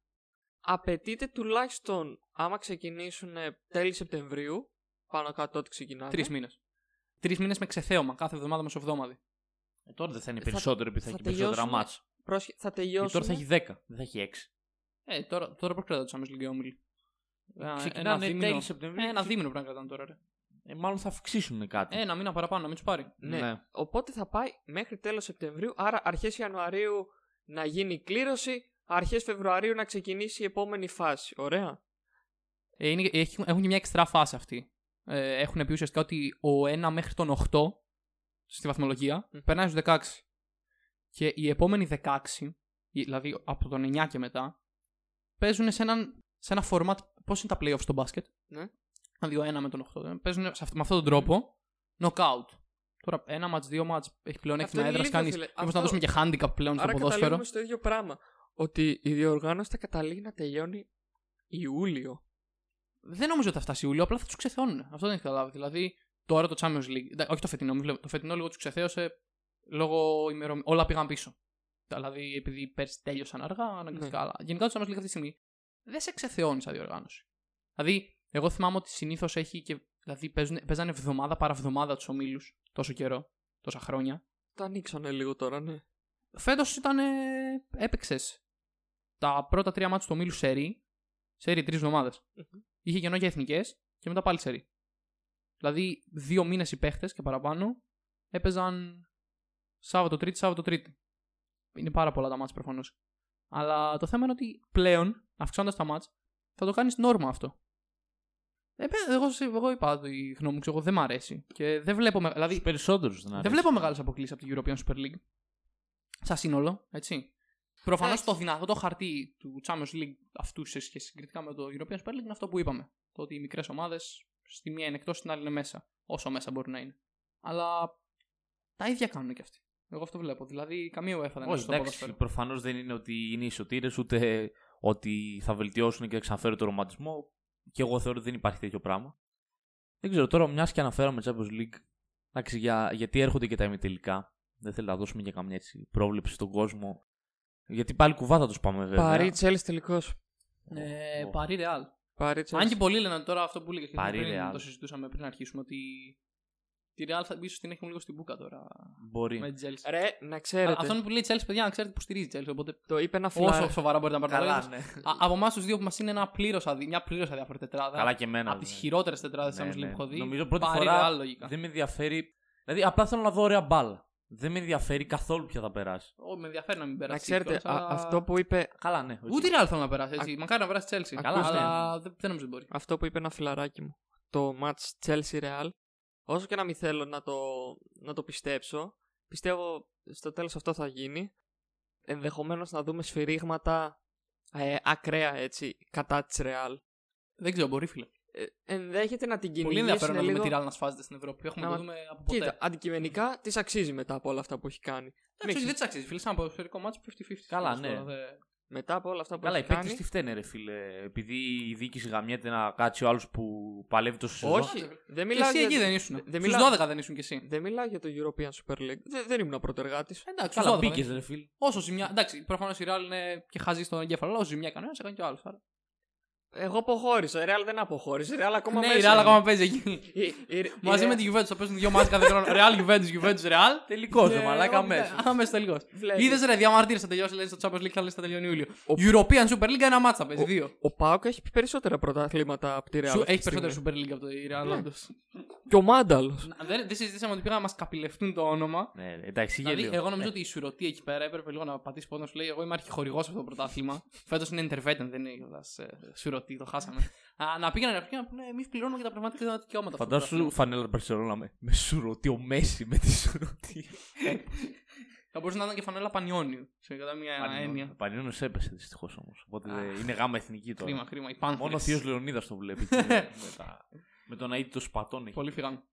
απαιτείται τουλάχιστον άμα ξεκινήσουν τέλη Σεπτεμβρίου, πάνω κάτω ό,τι ξεκινάνε. Τρεις μήνες. Τρεις μήνες με ξεθέωμα κάθε εβδομάδα μεσοβδόμαδη. Ε, τώρα δεν θα είναι Θα- περισσότερο επειδή θα, θα έχει περισσότερα τελειώσουν- μάτς. Πρόσχε, θα Γιατί τελειώσουν. τώρα θα έχει 10, δεν θα έχει 6. Ε, τώρα, τώρα πώς κρατάτε τους Champions League όμιλοι. Ένα Ξεκινάνε δίμηνο. τέλη Σεπτεμβρίου. Ε, ένα δίμηνο πρέπει να κρατάνε τώρα. Ρε. Ε, μάλλον θα αυξήσουν κάτι. Ένα μήνα παραπάνω να μην τους πάρει. Ναι. Οπότε θα πάει μέχρι τέλος Σεπτεμβρίου, άρα αρχές Ιανουαρίου να γίνει η κλήρωση, αρχές Φεβρουαρίου να ξεκινήσει η επόμενη φάση. Ωραία. Ε, είναι, έχουν, έχουν και μια εξτρά φάση αυτή. Ε, έχουν πει ουσιαστικά ότι ο 1 μέχρι τον 8 στη βαθμολογία Μμ. περνάει στους 16. Και οι επόμενοι 16, οι- δηλαδή από τον 9 και μετά, παίζουν σε, έναν, σε ένα format. Πώς είναι τα playoffs στο μπάσκετ; Ναι. Δηλαδή ο 1 με τον 8. ε, Παίζουν σε αυτό- με αυτόν τον τρόπο knockout. Τώρα ένα match, δύο match έχει πλεονέκτημα Αυτό είναι έδρας. ηλίθιο, Κάνει. φίλε. Μήπως να Αυτό- δώσουμε και handicap πλέον στο άρα ποδόσφαιρο. καταλήγουμε στο ίδιο πράγμα. Ότι η διοργάνωση θα καταλήγει να τελειώνει Ιούλιο. Δεν νομίζω ότι θα φτάσει Ιούλιο, απλά θα τους ξεθεώνουν. Αυτό δεν έχει καταλάβει. Δηλαδή, τώρα το Champions League. εντάξει, Όχι το φετινό, μην βλέπω. Το φετινό λίγο τους ξεθέωσε λόγω ημερομηνία. Όλα πήγαν πίσω. Δηλαδή, επειδή πέρσι τέλειωσαν αργά, αναγκαστικά. Ναι. Αλλά γενικά το Champions League αυτή τη στιγμή δεν σε ξεθεώνει σαν διοργάνωση. Δηλαδή, εγώ θυμάμαι ότι συνήθως έχει και. Δηλαδή, παίζουν, παίζανε εβδομάδα παρά εβδομάδα τους ομίλους τόσο καιρό, τόσα χρόνια. Το ανοίξανε λίγο τώρα, ναι. Φέτος ήταν. Έπαιξες τα πρώτα τρία μάτια του ομίλου σερή. Σερή τρεις εβδομάδες. Μμμ. Είχε κενό για εθνικές και μετά πάλι σερή. Δηλαδή, δύο μήνες οι παίχτες και παραπάνω έπαιζαν Σάββατο Τρίτη, Σάββατο Τρίτη. Είναι πάρα πολλά τα μάτια προφανώς. Αλλά το θέμα είναι ότι πλέον, αυξάνοντας τα μάτια, θα το κάνεις νόρμα αυτό. Ε, παι- εγώ, εγώ είπα τη γνώμη μου, ξέρω, δεν μ' αρέσει. Και δεν βλέπω. με- Δηλαδή, Περισσότερους δεν δεν αρέσει. βλέπω μεγάλες αποκλήσεις από την European Super League. Σαν σύνολο, έτσι. Προφανώς Εντάξει. το δυνατό το χαρτί του Champions League αυτού σε σχέση συγκριτικά με το European Super League είναι αυτό που είπαμε. Το ότι οι μικρές ομάδες στη μία είναι εκτός, στην άλλη είναι μέσα. Όσο μέσα μπορεί να είναι. Αλλά τα ίδια κάνουν και αυτοί. Εγώ αυτό βλέπω. Δηλαδή, καμία UEFA δεν είναι Όχι, στο εντάξει, ποδόσφαιρο. προφανώς δεν είναι ότι είναι ισοτήρες ούτε ότι θα βελτιώσουν και θα ξαναφέρουν το ρομαντισμό. Και εγώ θεωρώ ότι δεν υπάρχει τέτοιο πράγμα. Δεν ξέρω τώρα, μιας και αναφέραμε Champions League, εντάξει, για, γιατί έρχονται και τα ημιτελικά. Δεν θέλω να δώσουμε για καμιά έτσι πρόβλεψη στον κόσμο. Γιατί πάλι κουβά θα τους πάμε βέβαια. Παρή Τσέλς τελικώ. Ε, Ω. Παρή Ρεάλ. Παρή Αν Τσέλς. και πολλοί λένε τώρα αυτό που έλεγε και Παρή πριν, Real. το συζητούσαμε πριν αρχίσουμε ότι τη Real θα ίσω την έχουν λίγο στην μπουκα τώρα Μπορεί. με τη Chelsea. Ρε, να Α, ξέρετε. Αυτό είναι που λέει η Chelsea, παιδιά, να ξέρετε που στηρίζει η Chelsea. Οπότε Το είπε ένα όσο φιλάρι. σοβαρά μπορείτε να πάρετε Καλά, το ναι. Α, από εμάς τους δύο που μας είναι ένα πλήρως αδι... μια πλήρως αδιάφορη τετράδα. Καλά και εμένα. από τις ναι. χειρότερες τετράδες Ναι, τη Champions League ναι. που έχω δει. Νομίζω πρώτη Παρή φορά Real, λογικά. δεν με ενδιαφέρει. Δηλαδή, απλά θέλω να δω ωραία μπάλα. Δεν με ενδιαφέρει καθόλου ποια θα περάσει. Ω, με ενδιαφέρει να μην περάσει. Να ξέρετε, κιόλας, α- αλλά- αυτό που είπε Καλά, ναι. οκ. Ούτε η Real θέλω να περάσει. Έτσι. Μακάρι να περάσει η Chelsea. Καλά, αλλά δεν, δεν νομίζω ότι μπορεί. αυτό που είπε ένα φιλαράκι μου. Το ματς Chelsea Real. Όσο και να μην θέλω να το, να το πιστέψω, πιστεύω στο τέλος αυτό θα γίνει. Ενδεχομένως να δούμε σφυρίγματα ε, ακραία έτσι κατά της Real. Δεν ξέρω, μπορεί φίλε. Ε, ενδέχεται να την Πολύ κυνηγήσουν ενδιαφέρον να δούμε λίγο... τη Real να σφάζεται στην Ευρώπη. Έχουμε Να να το μας- δούμε από ποτέ. Κοίτα, αντικειμενικά της αξίζει μετά από όλα αυτά που έχει κάνει. Εντάξει, όχι, δεν της αξίζει. Φίλε, σαν ένα ποδοσφαιρικό μάτσο 50-50. Καλά, Τώρα, ναι. δεν- Μετά από όλα αυτά που Καλά, οι έχει παίκτες κάνει. τι φταίνε, ρε φίλε; Επειδή η διοίκηση γαμιέται να κάτσει ο άλλος που παλεύει τόσο σεζόν. Όχι, δεν Και μιλάω εσύ για... εκεί δεν ήσουν. δεν Στους μιλάω- 12 δεν ήσουν κι εσύ. Δεν μιλάω για το European Super League. Δεν, δεν ήμουν πρωτεργάτης. Εντάξει, στους Καλά, 12 μπήκες, δεν ρε φίλε. Όσο ζημιά. Εντάξει, προφανώς η Real είναι και χαζή στον εγκέφαλο. αλλά Όσο ζημιά κανένα, έκανε κι ο άλλος. Εγώ αποχώρησα. Η Real δεν αποχώρησε. Η Real ακόμα Ναι, η μέσα Real είναι. ακόμα παίζει εκεί. Η- η- η- Μαζί η- με τη Juventus θα παίζουν δύο μάτια κάθε χρόνο. Real, Juventus, Juventus, Real. Τελικό, Και- ρε μαλάκα όχι, μέσα. Άμεσα τελικός. Βλέπεις. Είδες ρε, διαμαρτύρε θα τελειώσει λέει στο Champions League, θα λες θα τελειώνει Ιούλιο. Ο- European Super League ένα μάτσα παίζει, δύο. Ο Πάοκ έχει περισσότερα πρωταθλήματα από τη Real. Σου- αυτή Έχει τη στιγμή. περισσότερο Super League από το η Real, Ναι. όντως. Και ο Μάνταλος. Να- Δεν δεν συζητήσαμε ότι πήγαν να μας καπηλευτούν το όνομα. Ναι, ρε, εντάξει, Δηλαδή, γέλιο. εγώ νομίζω ότι η Σουρωτή εκεί πέρα έπρεπε λίγο να πατήσει πόνο. Σου λέει: Εγώ είμαι αρχηγορηγός σε αυτό το πρωτάθλημα. Φέτος είναι intervention, δεν είναι κιόλας, ε, Σουρωτή, το χάσαμε. Α, να πήγαινε να πει να πούνε: Εμείς πληρώνουμε για τα πραγματικά δικαιώματα. αυτό το Φαντάσου πρωτάθλημα». φανέλα Μπαρσελόνα με, με σουρωτή, ο Μέση με τη σουρωτή. Θα μπορούσε να ήταν και φανέλα Πανιόνιου. Σε κατά μια έννοια. Ο Πανιόνιος έπεσε δυστυχώς όμως. Οπότε Αχ. είναι γάμα εθνική τώρα. Κρίμα, κρίμα. Οι Πάνθερες. Μόνο ο Θείος Λεωνίδας το βλέπει. και με, τα- με τον Αίτητο Σπατών έχει. Πολύ φυγάμε.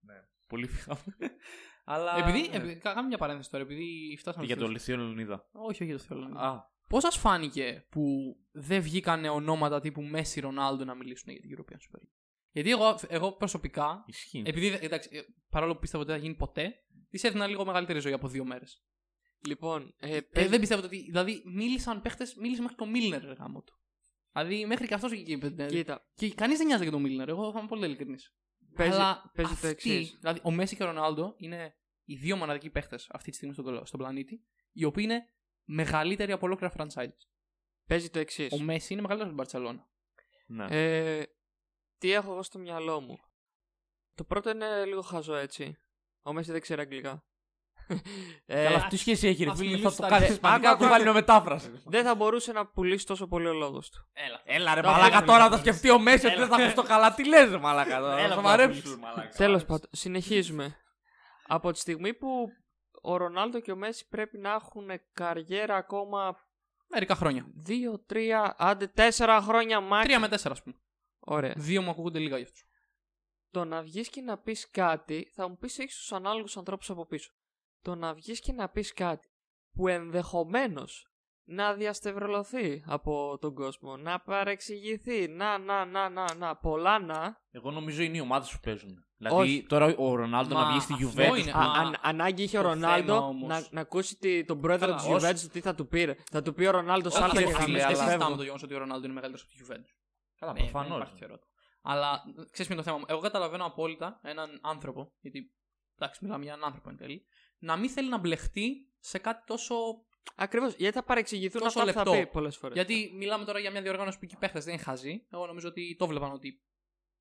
Πολύ φυγάμε. Αλλά. Επειδή. ναι. επει- Κάμε μια παρένθεση τώρα, επειδή φτάσαμε. Για στους- τον Θείο Λεωνίδα. Όχι, όχι για το Θεό. Α, Πώς σας φάνηκε που δεν βγήκανε ονόματα τύπου Μέση Ρονάλντο να μιλήσουν για την European Super League; Γιατί εγώ, εγώ προσωπικά, Ισχύει. επειδή εντάξει, ε, παρόλο που πίστευα ότι δεν θα γίνει ποτέ, της έδινα λίγο μεγαλύτερη ζωή από δύο μέρες. Λοιπόν, ε, Ε, παίζει- δεν πιστεύω ότι. Δηλαδή, μίλησαν παίχτες, μίλησε μέχρι και ο Μίλνερ ρε γάμο του. Δηλαδή, μέχρι και αυτός εκεί είπε. ε, κοίτα, Και κανείς δεν νοιάζει για τον Μίλνερ. Εγώ θα είμαι πολύ ειλικρινής. παίζει, Αλλά παίζει το αυτοί, εξής. δηλαδή ο Μέση και ο Ρονάλντο είναι οι δύο μοναδικοί παίχτες αυτή τη στιγμή στον, στον πλανήτη, οι οποίοι είναι μεγαλύτεροι από ολόκληρα franchise. Παίζει το εξής. Ο Μέση είναι μεγαλύτερος από την Barcelona. Ναι. Ε, τι έχω εγώ στο μυαλό μου. Το πρώτο είναι λίγο χαζό έτσι. Ο Μέση δεν ξέρει αγγλικά. ε, Καλά, τι σχέση έχει, ρε ας φίλε. Θα μιλήσω το στα κάνεις αγγλικά. ισπανικά, Άκου, του άκου, βάλει με μετάφραση. δεν θα μπορούσε να πουλήσει τόσο πολύ ο λόγος του. Έλα. Έλα ρε Το μαλάκα αφήνω τώρα να θα το σκεφτεί ο Μέση ότι δεν θα ακούς το καλά. Τι λες ρε μαλάκα τώρα. Έλα, Θα που σοβαρέψεις. αφήνεις, μαλάκα. Τέλος πάντων, συνεχίζουμε. Από τη στιγμή που ο Ρονάλντο και ο Μέση πρέπει να έχουν καριέρα ακόμα Μερικά χρόνια. 2, 3, άντε 4 χρόνια max. Τρία με τέσσερα, ας πούμε. Ωραία. Δύο μου ακούγονται λίγα γι' αυτό. Το να βγεις και να πεις κάτι, θα μου πεις έχεις τους ανάλογους ανθρώπους από πίσω. Το να βγεις και να πεις κάτι που ενδεχομένως να διαστευρελωθεί από τον κόσμο, να παρεξηγηθεί, να, να, να, να, να, πολλά να. Εγώ νομίζω είναι οι ομάδες που παίζουν. Δηλαδή Όχι. τώρα ο Ρονάλντο Μα να βγει στη αυτό Juventus. είναι. που- Α, Μα αν- ανάγκη είχε ο το Ρονάλντο θέμα όμως- να, να ακούσει τη- τον πρόεδρο Καλά, της όχι. Juventus τι θα του πει. Θα του πει ο Ρονάλντο Όχι, σάλτα ρε και φίλε, γαμίστε, δεν αλλά- συζητάμε φεύγω. το γεγονός ότι ο Ρονάλντο είναι μεγαλύτερος από τη Juventus. Καλά, Ναι, δεν προφανώς. υπάρχει τέτοιο ερώτημα. Αλλά ξέρεις ποιο είναι το θέμα μου. Εγώ καταλαβαίνω απόλυτα έναν άνθρωπο, γιατί εντάξει, μιλάμε για έναν άνθρωπο εν τέλει, να μην θέλει να μπλεχτεί σε κάτι τόσο. Ακριβώς, γιατί θα παρεξηγηθούν Τόσο αυτά που θα λεπτό. πει πολλές φορές. Γιατί μιλάμε τώρα για μια διοργάνωση που εκεί παίχτες δεν είναι χαζοί. Εγώ νομίζω ότι το βλέπαν ότι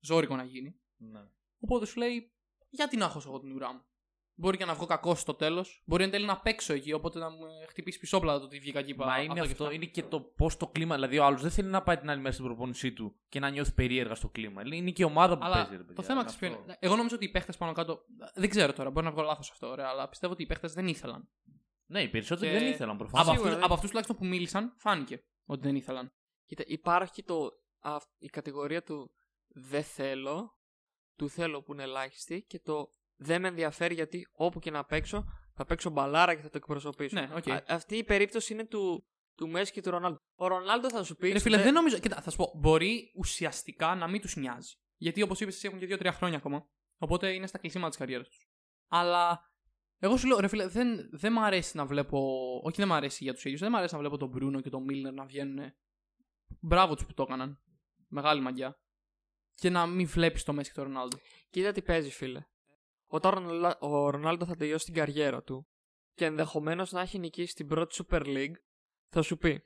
ζώρικο να γίνει. Ναι. Οπότε σου λέει, γιατί να έχω εγώ την ουρά μου; Μπορεί και να βγω κακός στο τέλος. Μπορεί εν τέλει να παίξω εκεί, οπότε να μου ε, χτυπήσει πισόπλατα το ότι βγήκα εκεί. Μα πα- είναι και αυτό, αυτά. είναι και το πώς το κλίμα. Δηλαδή, ο άλλος δεν θέλει να πάει την άλλη μέρα στην προπόνησή του και να νιώθει περίεργα στο κλίμα. Είναι και η ομάδα που Αλλά παίζει, ρε παιδιά. το θέμα είναι ξέρεις ποιο αυτό. είναι. Εγώ νομίζω ότι οι παίχτες πάνω κάτω. Δεν ξέρω τώρα, μπορεί να βγω λάθος αυτό, ωραία, αλλά πιστεύω ότι οι παίχτες δεν ήθελαν. Ναι, οι περισσότεροι Και δεν ήθελαν Από, προφανώ. Σίγουρα αυτούς, δεν- από αυτούς τουλάχιστον που μίλησαν, φάνηκε ότι δεν ήθελαν. Κοίτα, υπάρχει το, α, η κατηγορία του δεν θέλω, του θέλω που είναι ελάχιστη και το δεν με ενδιαφέρει γιατί όπου και να παίξω θα παίξω μπαλάρα και θα το εκπροσωπήσω. Ναι, οκ. Α- αυτή η περίπτωση είναι του, του Μέσι και του Ρονάλντο. Ο Ρονάλντο θα σου πει. Ρε φίλε, «Ε, δεν νομίζω. Κοίτα, θα σου πω, μπορεί ουσιαστικά να μην τους νοιάζει. Γιατί όπως είπες, εσύ έχουν και 2-3 χρόνια ακόμα. Οπότε είναι στα κλεισίματα της καριέρας τους. Αλλά εγώ σου λέω, ρε φίλε, δεν, δεν μ' αρέσει να βλέπω. Όχι, δεν μ' αρέσει για τους ίδιους. Δεν μ' αρέσει να βλέπω τον Μπρούνο και τον Μίλνερ να βγαίνουν. Μπράβο τους που το έκαναν. Μεγάλη μαγιά. Και να μην βλέπεις το Μέση και τον Ρονάλντο. Κοίτα τι παίζει, φίλε. Όταν ο Ροναλ- ο Ρονάλντο θα τελειώσει την καριέρα του και ενδεχομένως να έχει νικήσει την πρώτη Super League, θα σου πει.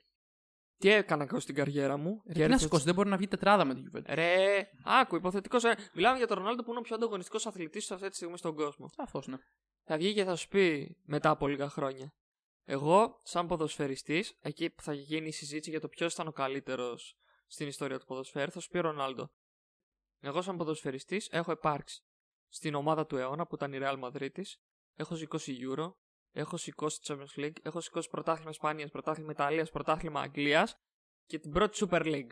Τι έκανα εγώ στην καριέρα μου. Ρε, τι να κέρδισα σηκώσει, δεν μπορεί να βγει τετράδα με την Juventus. Ρε, άκου, υποθετικός. Μιλάμε για τον Ρονάλντο που είναι ο πιο ανταγωνιστικός αθλητής αυτή τη στιγμή στον κόσμο. Σαφώς, ναι. Θα βγει και θα σου πει μετά από λίγα χρόνια. Εγώ, σαν ποδοσφαιριστής, εκεί που θα γίνει η συζήτηση για το ποιος ήταν ο καλύτερος στην ιστορία του ποδοσφαίρου, θα σου πει ο Ρονάλντο. Εγώ, σαν ποδοσφαιριστής, έχω υπάρξει στην ομάδα του αιώνα που ήταν η Real Madrid της. Έχω σηκώσει Euro, έχω σηκώσει Champions League, έχω σηκώσει πρωτάθλημα Ισπανίας, πρωτάθλημα Ιταλίας, πρωτάθλημα Αγγλίας και την πρώτη Super League.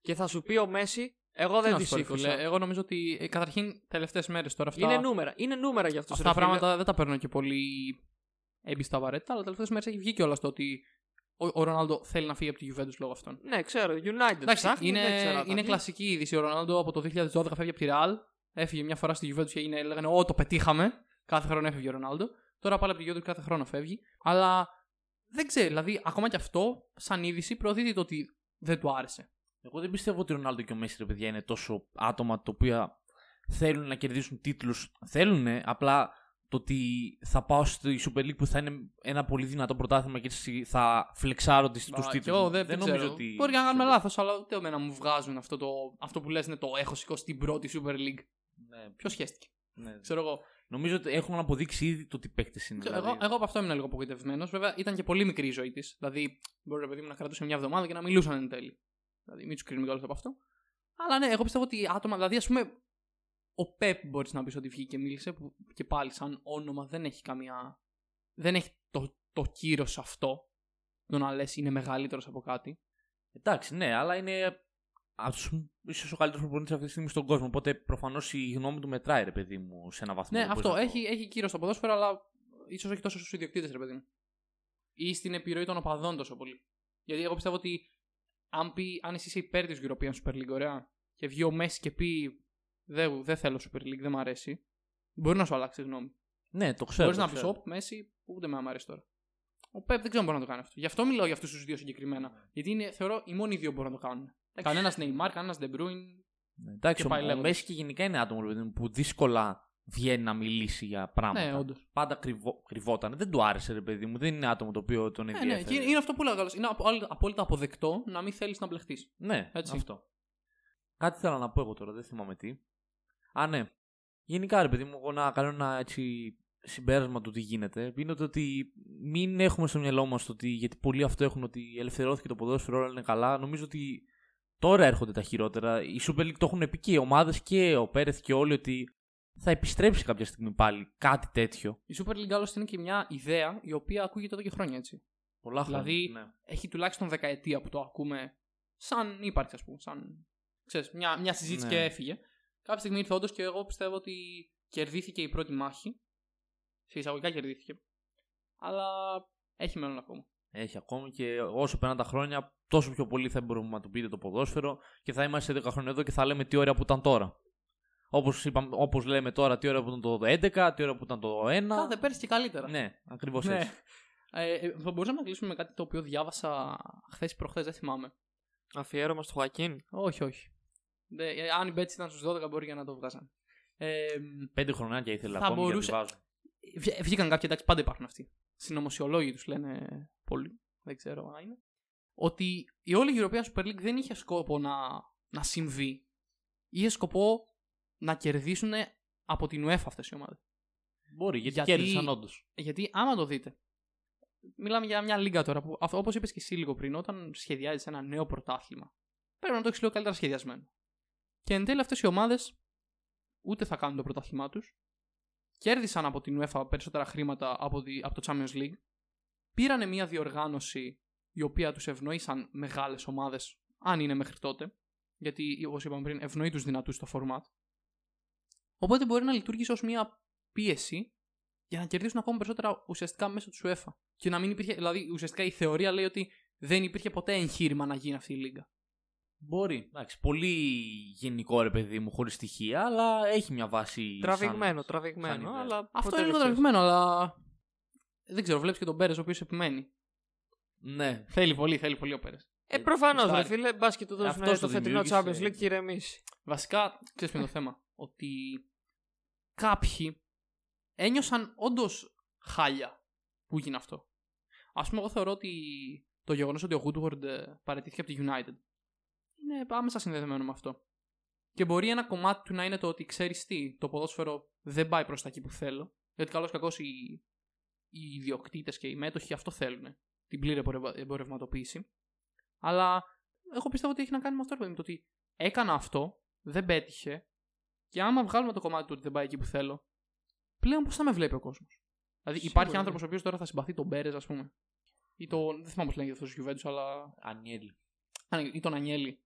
Και θα σου πει ο Μέση, εγώ Τι δεν να τη σου πω, ρε σήκωσα. φίλε, Εγώ νομίζω ότι ε, καταρχήν τελευταίες μέρες τώρα αυτά. Είναι νούμερα. Είναι νούμερα για αυτούς Αυτά τα πράγματα δεν τα παίρνω και πολύ έμπιστα απαραίτητα, αλλά τελευταίες μέρες έχει βγει κιόλας το ότι ο, ο Ρονάλντο θέλει να φύγει από τη Juventus λόγω αυτών. Ναι, ξέρω. United. Εντάξει, ψάχνει, είναι, δεν ξέρω, είναι τα- κλασική είδηση. Ο Ρονάλντο από το 2012 φεύγει από τη Real. Έφυγε μια φορά στη Juventus και έγινε, λέγανε Ω, το πετύχαμε. Κάθε χρόνο έφευγε ο Ρονάλντο. Τώρα πάλι από τη Juventus κάθε χρόνο φεύγει. Αλλά δεν ξέρω, δηλαδή ακόμα και αυτό, σαν είδηση, προωθείται το ότι δεν του άρεσε. Εγώ δεν πιστεύω ότι ο Ρονάλντο και ο Μέση, ρε παιδιά, είναι τόσο άτομα τα οποία θέλουν να κερδίσουν τίτλους. Θέλουν, απλά το ότι θα πάω στη Super League που θα είναι ένα πολύ δυνατό πρωτάθλημα και έτσι θα φλεξάρω τους Μα, τίτλους. και εγώ δεν, δεν νομίζω ξέρω. ότι. Μπορεί και να κάνουμε λάθος, αλλά ούτε εμένα μου βγάζουν αυτό, το, αυτό που λες είναι το έχω σηκώσει την πρώτη Super League. Ναι, Ποιος σχέστηκε; ναι. Ξέρω εγώ. Νομίζω ότι έχουν αποδείξει ήδη το τι παίκτες είναι. Ξέρω, δηλαδή. Εγώ, εγώ από αυτό ήμουν λίγο απογοητευμένος. Βέβαια ήταν και πολύ μικρή η ζωή της. Δηλαδή, μπορεί ρε παιδί μου να κρατούσε μια εβδομάδα και να μιλούσαν εν τέλει. Δηλαδή, μην τους κρίνουμε κιόλας από αυτό. Αλλά ναι, εγώ πιστεύω ότι άτομα, δηλαδή, ας πούμε, ο Πεπ μπορείς να πεις ότι βγήκε και μίλησε, που και πάλι σαν όνομα δεν έχει καμία. Δεν έχει το, το κύρος αυτό. Το να λες είναι μεγαλύτερος από κάτι. Εντάξει, ναι, αλλά είναι ίσως ο καλύτερος προπονητής αυτή τη στιγμή στον κόσμο. Οπότε προφανώς η γνώμη του μετράει, ρε παιδί μου, σε ένα βαθμό. Ναι, δεν μπορείς αυτό. να το- Έχει, έχει κύριο στο ποδόσφαιρο, αλλά ίσως όχι τόσο στους ιδιοκτήτες, ρε παιδί μου. Ή στην επιρροή των οπαδών τόσο πολύ. Γιατί εγώ πιστεύω ότι αν, πει, αν εσύ είσαι υπέρ της European Super League, ωραία, και βγει ο Μέση και πει δεν, δεν θέλω Super League, δεν μου αρέσει, μπορεί να σου αλλάξει γνώμη. Ναι, το ξέρω. Μπορείς το να πεις, ξέρω. Ωπ, Μέση, ούτε με αρέσει τώρα. Ο Πεπ δεν ξέρω αν μπορεί να το κάνει αυτό. Γι' αυτό μιλάω για αυτούς τους δύο συγκεκριμένα. Γιατί είναι, θεωρώ οι μόνοι δύο μπορούν να το κάνουν. Κανένας Neymar, κανένας De Bruyne. Ναι, Εντάξει, και πάει ο, ο λέγοντας. Μέση και γενικά είναι άτομο ρε παιδί μου, που δύσκολα βγαίνει να μιλήσει για πράγματα. Ναι, όντως. Πάντα κρυβό, κρυβόταν. Δεν του άρεσε, ρε παιδί μου. Δεν είναι άτομο το οποίο τον Ναι, ναι, ενδιαφέρει. και είναι, είναι αυτό που λέγα. Είναι απο- απόλυτα αποδεκτό να μην θέλεις να μπλεχτείς. Ναι, Έτσι. αυτό. Κάτι θέλω να πω εγώ τώρα, δεν θυμάμαι τι. Α, ναι. Γενικά, ρε παιδί μου, εγώ να κάνω ένα έτσι συμπέρασμα του τι γίνεται. Είναι το ότι μην έχουμε στο μυαλό μας ότι γιατί πολλοί αυτό έχουν ότι ελευθερώθηκε το ποδόσφαιρο, όλα είναι καλά. Νομίζω ότι τώρα έρχονται τα χειρότερα. Η Super League το έχουν πει και οι ομάδες και ο Πέρεθ και όλοι ότι θα επιστρέψει κάποια στιγμή πάλι κάτι τέτοιο. Η Super League άλλωστε είναι και μια ιδέα η οποία ακούγεται εδώ και χρόνια έτσι. Πολλά χρόνια. Δηλαδή, ναι. έχει τουλάχιστον δεκαετία που το ακούμε σαν ύπαρξη, ας πούμε. Σαν ξέρεις, μια, μια συζήτηση Ναι. και έφυγε. Κάποια στιγμή ήρθε όντως και εγώ πιστεύω ότι κερδίθηκε η πρώτη μάχη. Σε εισαγωγικά κερδίθηκε. Αλλά έχει μέλλον ακόμα. Έχει ακόμη και όσο περνάνε τα χρόνια, τόσο πιο πολύ θα μπορούμε να του πείτε το ποδόσφαιρο και θα είμαστε σε 10 χρόνια εδώ και θα λέμε τι ωραία που ήταν τώρα. Όπως όπως λέμε τώρα, τι ωραία που ήταν το 11, τι ωραία που ήταν το 1. Κάθε πέρσι και καλύτερα. Ναι, ακριβώς Ναι. έτσι. Ε, ε, θα μπορούσαμε να κλείσουμε με κάτι το οποίο διάβασα χθες προχθές, δεν θυμάμαι. Αφιέρωμα στο Χουακίν. Όχι, όχι. Δε, ε, αν η Μπέτση ήταν στους 12, μπορεί για να το βγάζαν. Ε, Πέντε χρονάκια ήθελα Θα ακόμη μπορούσε- για να τη βάζω. βγα- βγήκαν κάποιοι, εντάξει, πάντα υπάρχουν αυτοί. Συνωμοσιολόγοι τους λένε πολλοί. Δεν ξέρω αν είναι. Ότι η όλη η European Super League δεν είχε σκόπο να, να συμβεί. Είχε σκοπό να κερδίσουν από την UEFA αυτές οι ομάδες. Μπορεί, γιατί, Γιατί- κέρδισαν όντως. Γιατί άμα το δείτε. Μιλάμε για μια λίγα τώρα που, όπως είπες και εσύ λίγο πριν, όταν σχεδιάζεις ένα νέο πρωτάθλημα, πρέπει να το έχεις λίγο καλύτερα σχεδιασμένο. Και εν τέλει αυτές οι ομάδες ούτε θα κάνουν το πρωτάθλημά τους. Κέρδισαν από την UEFA περισσότερα χρήματα από, τη, από το Champions League. Πήρανε μια διοργάνωση η οποία τους ευνοήσαν μεγάλες ομάδες, αν είναι μέχρι τότε. Γιατί, όπως είπαμε πριν, ευνοεί τους δυνατούς στο format. Οπότε μπορεί να λειτουργήσει ως μια πίεση για να κερδίσουν ακόμα περισσότερα ουσιαστικά μέσω τους UEFA. Και να μην υπήρχε, δηλαδή ουσιαστικά η θεωρία λέει ότι δεν υπήρχε ποτέ εγχείρημα να γίνει αυτή η λίγα. Μπορεί. Εντάξει, πολύ γενικό ρε παιδί μου, χωρίς στοιχεία, αλλά έχει μια βάση. Τραβηγμένο, σαν- τραβηγμένο. σαν ιδέα. αλλά Αυτό ποτέ είναι δεν το ξέρεις. τραβηγμένο, αλλά. Δεν ξέρω, βλέπεις και τον Πέρες ο οποίος επιμένει. Ναι. Θέλει πολύ, θέλει πολύ ο Πέρες. Ε, προφανώς, ρε Γουστάρει. φίλε, μπας και του δώσουν Αυτός το το φετινό δημιούργησε. Champions League και ηρεμήσει. Βασικά, ξέρεις ποιο είναι το θέμα; Ότι κάποιοι ένιωσαν όντως χάλια που γίνει αυτό. Α πούμε, εγώ θεωρώ ότι το γεγονός ότι ο Woodward ε, παραιτήθηκε από τη United είναι άμεσα συνδεδεμένο με αυτό. Και μπορεί ένα κομμάτι του να είναι το ότι ξέρεις τι, το ποδόσφαιρο δεν πάει προς τα εκεί που θέλω. Γιατί καλώς κακώς οι, οι ιδιοκτήτες και οι μέτοχοι αυτό θέλουν. Την πλήρη εμπορευμα- εμπορευματοποίηση. Αλλά εγώ πιστεύω ότι έχει να κάνει με αυτό, ρε παιδί μου, το ότι έκανα αυτό, δεν πέτυχε, και άμα βγάλουμε το κομμάτι του ότι δεν πάει εκεί που θέλω, πλέον πώς θα με βλέπει ο κόσμος; Δηλαδή Σίγουρα, υπάρχει ναι. άνθρωπο ο οποίος τώρα θα συμπαθεί τον Μπέρε, ας πούμε. Ή τον. Δεν θυμάμαι πώς λέγεται αυτός ο Γιουβέντους, αλλά. Ανιέλη. Α, ή τον Ανιέλη.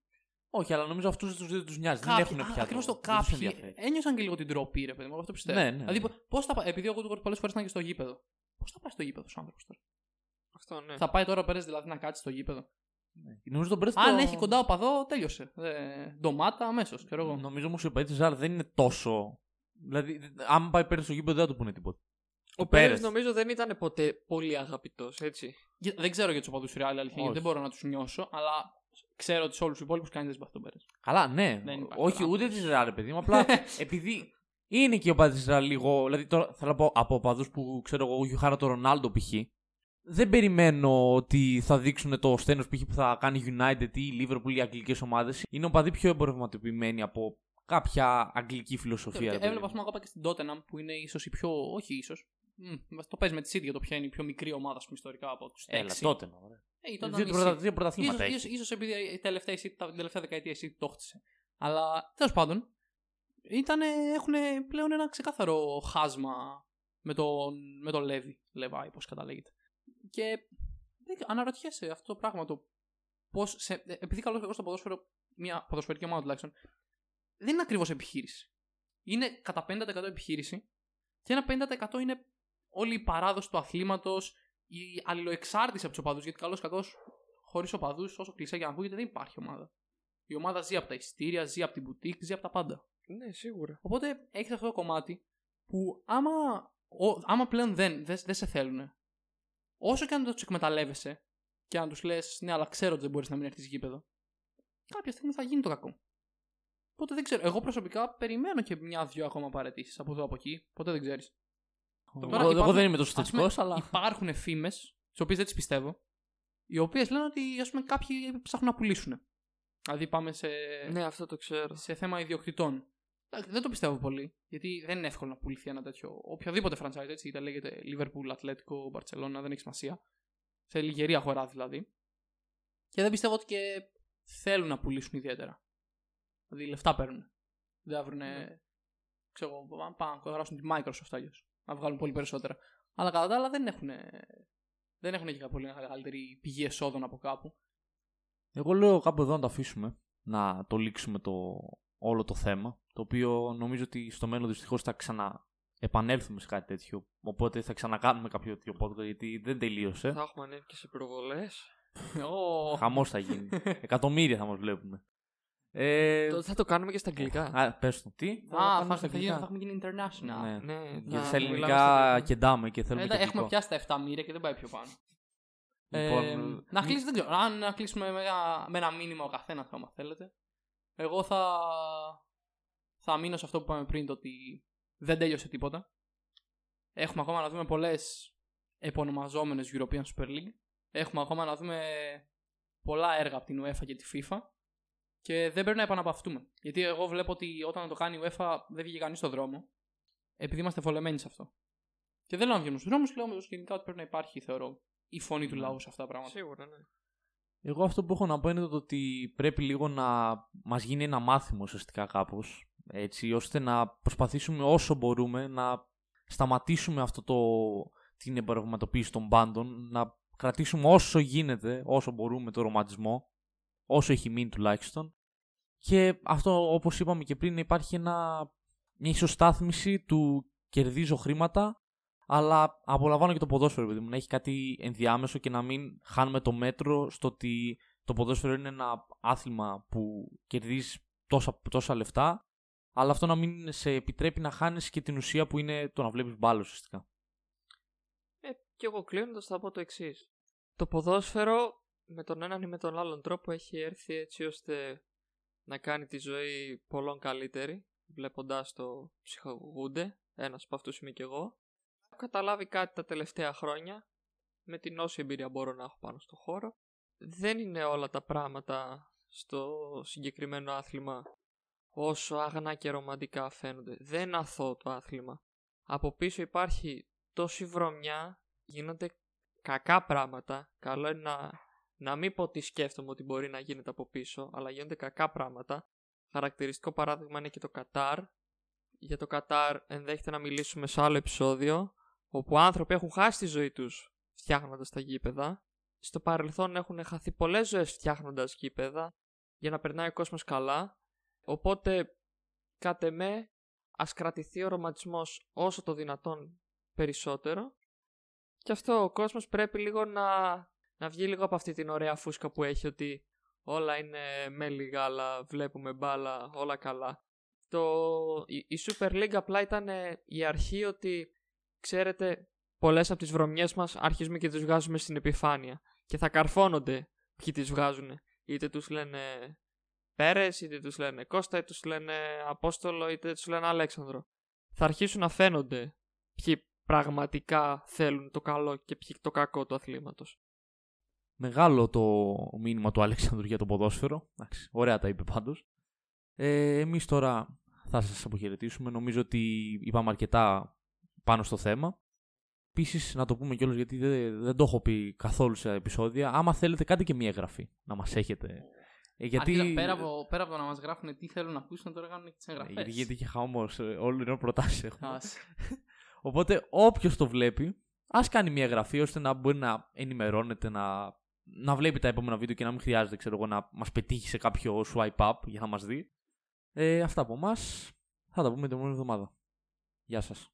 Όχι, αλλά νομίζω αυτούς τους δεν τους νοιάζει. Κάποιοι- δεν έχουν α, πια. Ακριβώς το, το δεν τους κάποιοι ενδιαφέρει. ένιωσαν και λίγο την τροπή, ρε παιδί μου. εγώ Αυτό πιστεύω. Ναι, ναι, Δηλαδή, ναι. πώς θα πάει. Επειδή ο Γκούτουγκορ πολλές φορές ήταν και στο γήπεδο. Πώς θα πάει στο γήπεδο ο άνθρωπος τώρα; Αυτό ναι. Θα πάει τώρα ο Πέρες δηλαδή να κάτσει στο γήπεδο; Νομίζω τον Μπρέστο. Αν έχει κοντά οπαδό, τέλειωσε. Ε, ντομάτα αμέσως, ξέρω εγώ. Νομίζω όμω ο Πέτση Ζάρ δεν είναι τόσο. Δηλαδή, άμα πάει πέρυσι στο γήπεδο δεν θα του πούνε τίποτα. Ο Πέρες. Πέρες νομίζω δεν ήταν ποτέ πολύ αγαπητός, έτσι. Για- Δεν ξέρω για τους οπαδούς του Ρεάλ, αλήθεια, γιατί Όχι. δεν μπορώ να τους νιώσω, αλλά ξέρω ότι σε όλους τους υπόλοιπους κανείς δεν συμπαθεί τον Πέρες. Καλά, ναι. Δεν υπάρχει Όχι, τώρα. ούτε της Ρεάλ, ρε παιδί μου. Απλά επειδή είναι και ο παδί της Ρεάλ λίγο. Δηλαδή, τώρα θέλω να πω από οπαδού που ξέρω εγώ, γιουχάρα το Ρονάλντο π.χ. Δεν περιμένω ότι θα δείξουν το στένο π.χ. που θα κάνει United ή Liverpool ή αγγλικές ομάδες. Είναι οπαδοί πιο εμπορευματοποιημένοι από κάποια αγγλική φιλοσοφία. ρε παιδί Έβλεπα, ας μου. πούμε, ακόμα και στην Tottenham που είναι ίσως η πιο. Όχι ίσως. Το παίζει με τη City για το ποια είναι η πιο μικρή ομάδα ας πούμε, ιστορικά από τους Έλα, τότε. να, ωραία. Ε, η Tottenham Δύο, η πρωτα- City. δύο πρωταθλήματα Ίσως, έχεις. ίσως, ίσως επειδή η τελευταία, η City- τα- την τελευταία δεκαετία η City το χτίσε. Αλλά τέλος πάντων, ήτανε, έχουν πλέον ένα ξεκάθαρο χάσμα με τον, με τον Λέβι, Λεβάη, πώς καταλέγεται. Και δεν- αναρωτιέσαι αυτό το πράγμα, το πώς, σε, ε, επειδή καλώς εγώ στο ποδόσφαιρο, μια ποδοσφαιρική ομάδα τουλάχιστον, δεν είναι ακριβώς επιχείρηση. Είναι κατά 50% επιχείρηση και ένα 50% είναι όλη η παράδοση του αθλήματος, η αλληλοεξάρτηση από τους οπαδούς. Γιατί καλώ κακός, χωρίς οπαδούς, όσο κλεισέ και να ακούγεται, δεν υπάρχει ομάδα. Η ομάδα ζει από τα ειστήρια, ζει από την μπουτίκ, ζει από τα πάντα. Ναι, σίγουρα. Οπότε έχεις αυτό το κομμάτι που άμα, ο, άμα πλέον δεν, δεν, δεν σε θέλουν, όσο και αν το τους εκμεταλλεύεσαι και αν τους λες, ναι, αλλά ξέρω ότι δεν μπορείς να μην έρθεις γήπεδο, κάποια στιγμή θα γίνει το κακό. Οπότε δεν ξέρω. Εγώ προσωπικά περιμένω και μια-δυο ακόμα παρετήσεις από εδώ από εκεί. Ποτέ δεν ξέρεις. Εγώ, εγώ υπάρχουν- δεν είμαι τόσο Ας πούμε, θετικό, αλλά. Υπάρχουν φήμες, τις οποίες δεν τις πιστεύω, οι οποίες λένε ότι ας πούμε, κάποιοι ψάχνουν να πουλήσουν. Δηλαδή πάμε σε, Ναι, αυτό το ξέρω. σε θέμα ιδιοκτητών. Εντάξει, Δεν το πιστεύω πολύ, γιατί δεν είναι εύκολο να πουληθεί ένα τέτοιο. Οποιοδήποτε franchise έτσι, είτε λέγεται Liverpool, Atletico, Barcelona, δεν έχει σημασία. Σε λιγερή αγορά δηλαδή. Και δεν πιστεύω ότι και θέλουν να πουλήσουν ιδιαίτερα. Δηλαδή λεφτά παίρνουν. Δεν θα βρουν. Ξέρω εγώ, πάνε πάνε να αγοράσουν τη Microsoft αλλιώς. Να βγάλουν πολύ περισσότερα. Αλλά κατά τα άλλα δεν έχουν. Δεν έχουν και πολύ μεγαλύτερη πηγή εσόδων από κάπου. Εγώ λέω κάπου εδώ να το αφήσουμε. Να το λήξουμε το, όλο το θέμα. Το οποίο νομίζω ότι στο μέλλον δυστυχώς θα ξαναεπανέλθουμε σε κάτι τέτοιο. Οπότε θα ξανακάνουμε κάποιο τέτοιο podcast γιατί δεν τελείωσε. Θα έχουμε ανέβει και σε προβολές. Ω, Χαμός θα γίνει. Εκατομμύρια θα μας βλέπουμε. Ε, Θα το κάνουμε και στα αγγλικά. Α, πες το. Τι; Α, κάνουμε θα, στα θα, αγγλικά. θα έχουμε γίνει international. Ναι. Ναι, Γιατί να στα μιλάμε ελληνικά στα κεντάμε και θέλουμε Ε, και έχουμε αγγλικό. πιάσει τα 7 μοίρια και δεν πάει πιο πάνω. Λοιπόν, ε, να κλείσει, δεν ξέρω. Αν να κλείσουμε με ένα, με ένα μήνυμα ο καθένας, άμα θέλετε. Εγώ θα, θα μείνω σε αυτό που είπαμε πριν, το ότι δεν τέλειωσε τίποτα. Έχουμε ακόμα να δούμε πολλές επωνομαζόμενες European Super League. Έχουμε ακόμα να δούμε πολλά έργα από την UEFA και τη FIFA. Και δεν πρέπει να επαναπαυτούμε. Γιατί εγώ βλέπω ότι όταν το κάνει η UEFA δεν βγήκε κανείς στον δρόμο. Επειδή είμαστε βολεμένοι σε αυτό. Και δεν λέω να βγαίνουν στους δρόμους, λέω όμως γενικά ότι πρέπει να υπάρχει, θεωρώ, η φωνή του Ναι. λαού σε αυτά τα πράγματα. Σίγουρα, ναι. Εγώ αυτό που έχω να πω είναι το ότι πρέπει λίγο να μας γίνει ένα μάθημα ουσιαστικά κάπως έτσι ώστε να προσπαθήσουμε όσο μπορούμε να σταματήσουμε αυτό το την εμπορευματοποίηση των πάντων να κρατήσουμε όσο γίνεται, όσο μπορούμε το ρομαντισμό όσο έχει μείνει τουλάχιστον και αυτό όπως είπαμε και πριν υπάρχει ένα, μια ισοστάθμιση του κερδίζω χρήματα αλλά απολαμβάνω και το ποδόσφαιρο, παιδί μου, να έχει κάτι ενδιάμεσο και να μην χάνουμε το μέτρο στο ότι το ποδόσφαιρο είναι ένα άθλημα που κερδίζεις τόσα, τόσα λεφτά, αλλά αυτό να μην σε επιτρέπει να χάνεις και την ουσία που είναι το να βλέπεις μπάλα ουσιαστικά. Ε, και εγώ κλείνοντας θα πω το εξής. Το ποδόσφαιρο με τον έναν ή με τον άλλον τρόπο έχει έρθει έτσι ώστε να κάνει τη ζωή πολλών καλύτερη, βλέποντάς το ψυχαγωγούνται, ένας από αυτούς είμαι και εγώ. Έχω καταλάβει κάτι τα τελευταία χρόνια, με την όση εμπειρία μπορώ να έχω πάνω στο χώρο. Δεν είναι όλα τα πράγματα στο συγκεκριμένο άθλημα όσο αγνά και ρομαντικά φαίνονται. Δεν είναι αθώο το άθλημα. Από πίσω υπάρχει τόση βρωμιά, γίνονται κακά πράγματα. Καλό είναι να, να μην πω τι σκέφτομαι ότι μπορεί να γίνεται από πίσω, αλλά γίνονται κακά πράγματα. Χαρακτηριστικό παράδειγμα είναι και το Κατάρ. Για το Κατάρ ενδέχεται να μιλήσουμε σε άλλο επεισόδιο, όπου άνθρωποι έχουν χάσει τη ζωή τους φτιάχνοντας τα γήπεδα. Στο παρελθόν έχουν χαθεί πολλές ζωές φτιάχνοντας γήπεδα για να περνάει ο κόσμος καλά. Οπότε, κατ' εμέ, ας κρατηθεί ο ρομαντισμός όσο το δυνατόν περισσότερο. Και αυτό ο κόσμος πρέπει λίγο να, να βγει λίγο από αυτή την ωραία φούσκα που έχει ότι όλα είναι μέλι γάλα, βλέπουμε μπάλα, όλα καλά. Το, η, η Super League απλά ήταν ε, η αρχή ότι, ξέρετε, πολλές από τις βρωμιές μας αρχίζουμε και τις βγάζουμε στην επιφάνεια. Και θα καρφώνονται ποιοι τις βγάζουν. Είτε τους λένε Πέρες, είτε τους λένε Κώστα, είτε τους λένε Απόστολο, είτε τους λένε Αλέξανδρο. Θα αρχίσουν να φαίνονται ποιοι πραγματικά θέλουν το καλό και ποιοι το κακό του αθλήματος. Μεγάλο το μήνυμα του Αλέξανδρου για το ποδόσφαιρο. Εντάξει, ωραία τα είπε πάντως. Ε, εμείς τώρα θα σας αποχαιρετήσουμε. Νομίζω ότι είπαμε αρκετά πάνω στο θέμα. Επίσης, να το πούμε κιόλας γιατί δεν, δεν το έχω πει καθόλου σε επεισόδια. Άμα θέλετε, κάντε και μία εγγραφή να μας έχετε. Ε, γιατί... Άρχισα, πέρα, από, πέρα από το να μας γράφουν τι θέλουν να ακούσουν, τώρα κάνουν και τις εγγραφές. γιατί, γιατί είχε χαμός. Όλο είναι προτάσεις έχουμε. Άσε. Οπότε όποιος το βλέπει, ας κάνει μια εγγραφή ώστε να μπορεί να ενημερώνεται, να, να βλέπει τα επόμενα βίντεο και να μην χρειάζεται ξέρω εγώ, να μας πετύχει σε κάποιο swipe up για να μας δει. Ε, αυτά από εμάς. Θα τα πούμε την επόμενη εβδομάδα. Γεια σας.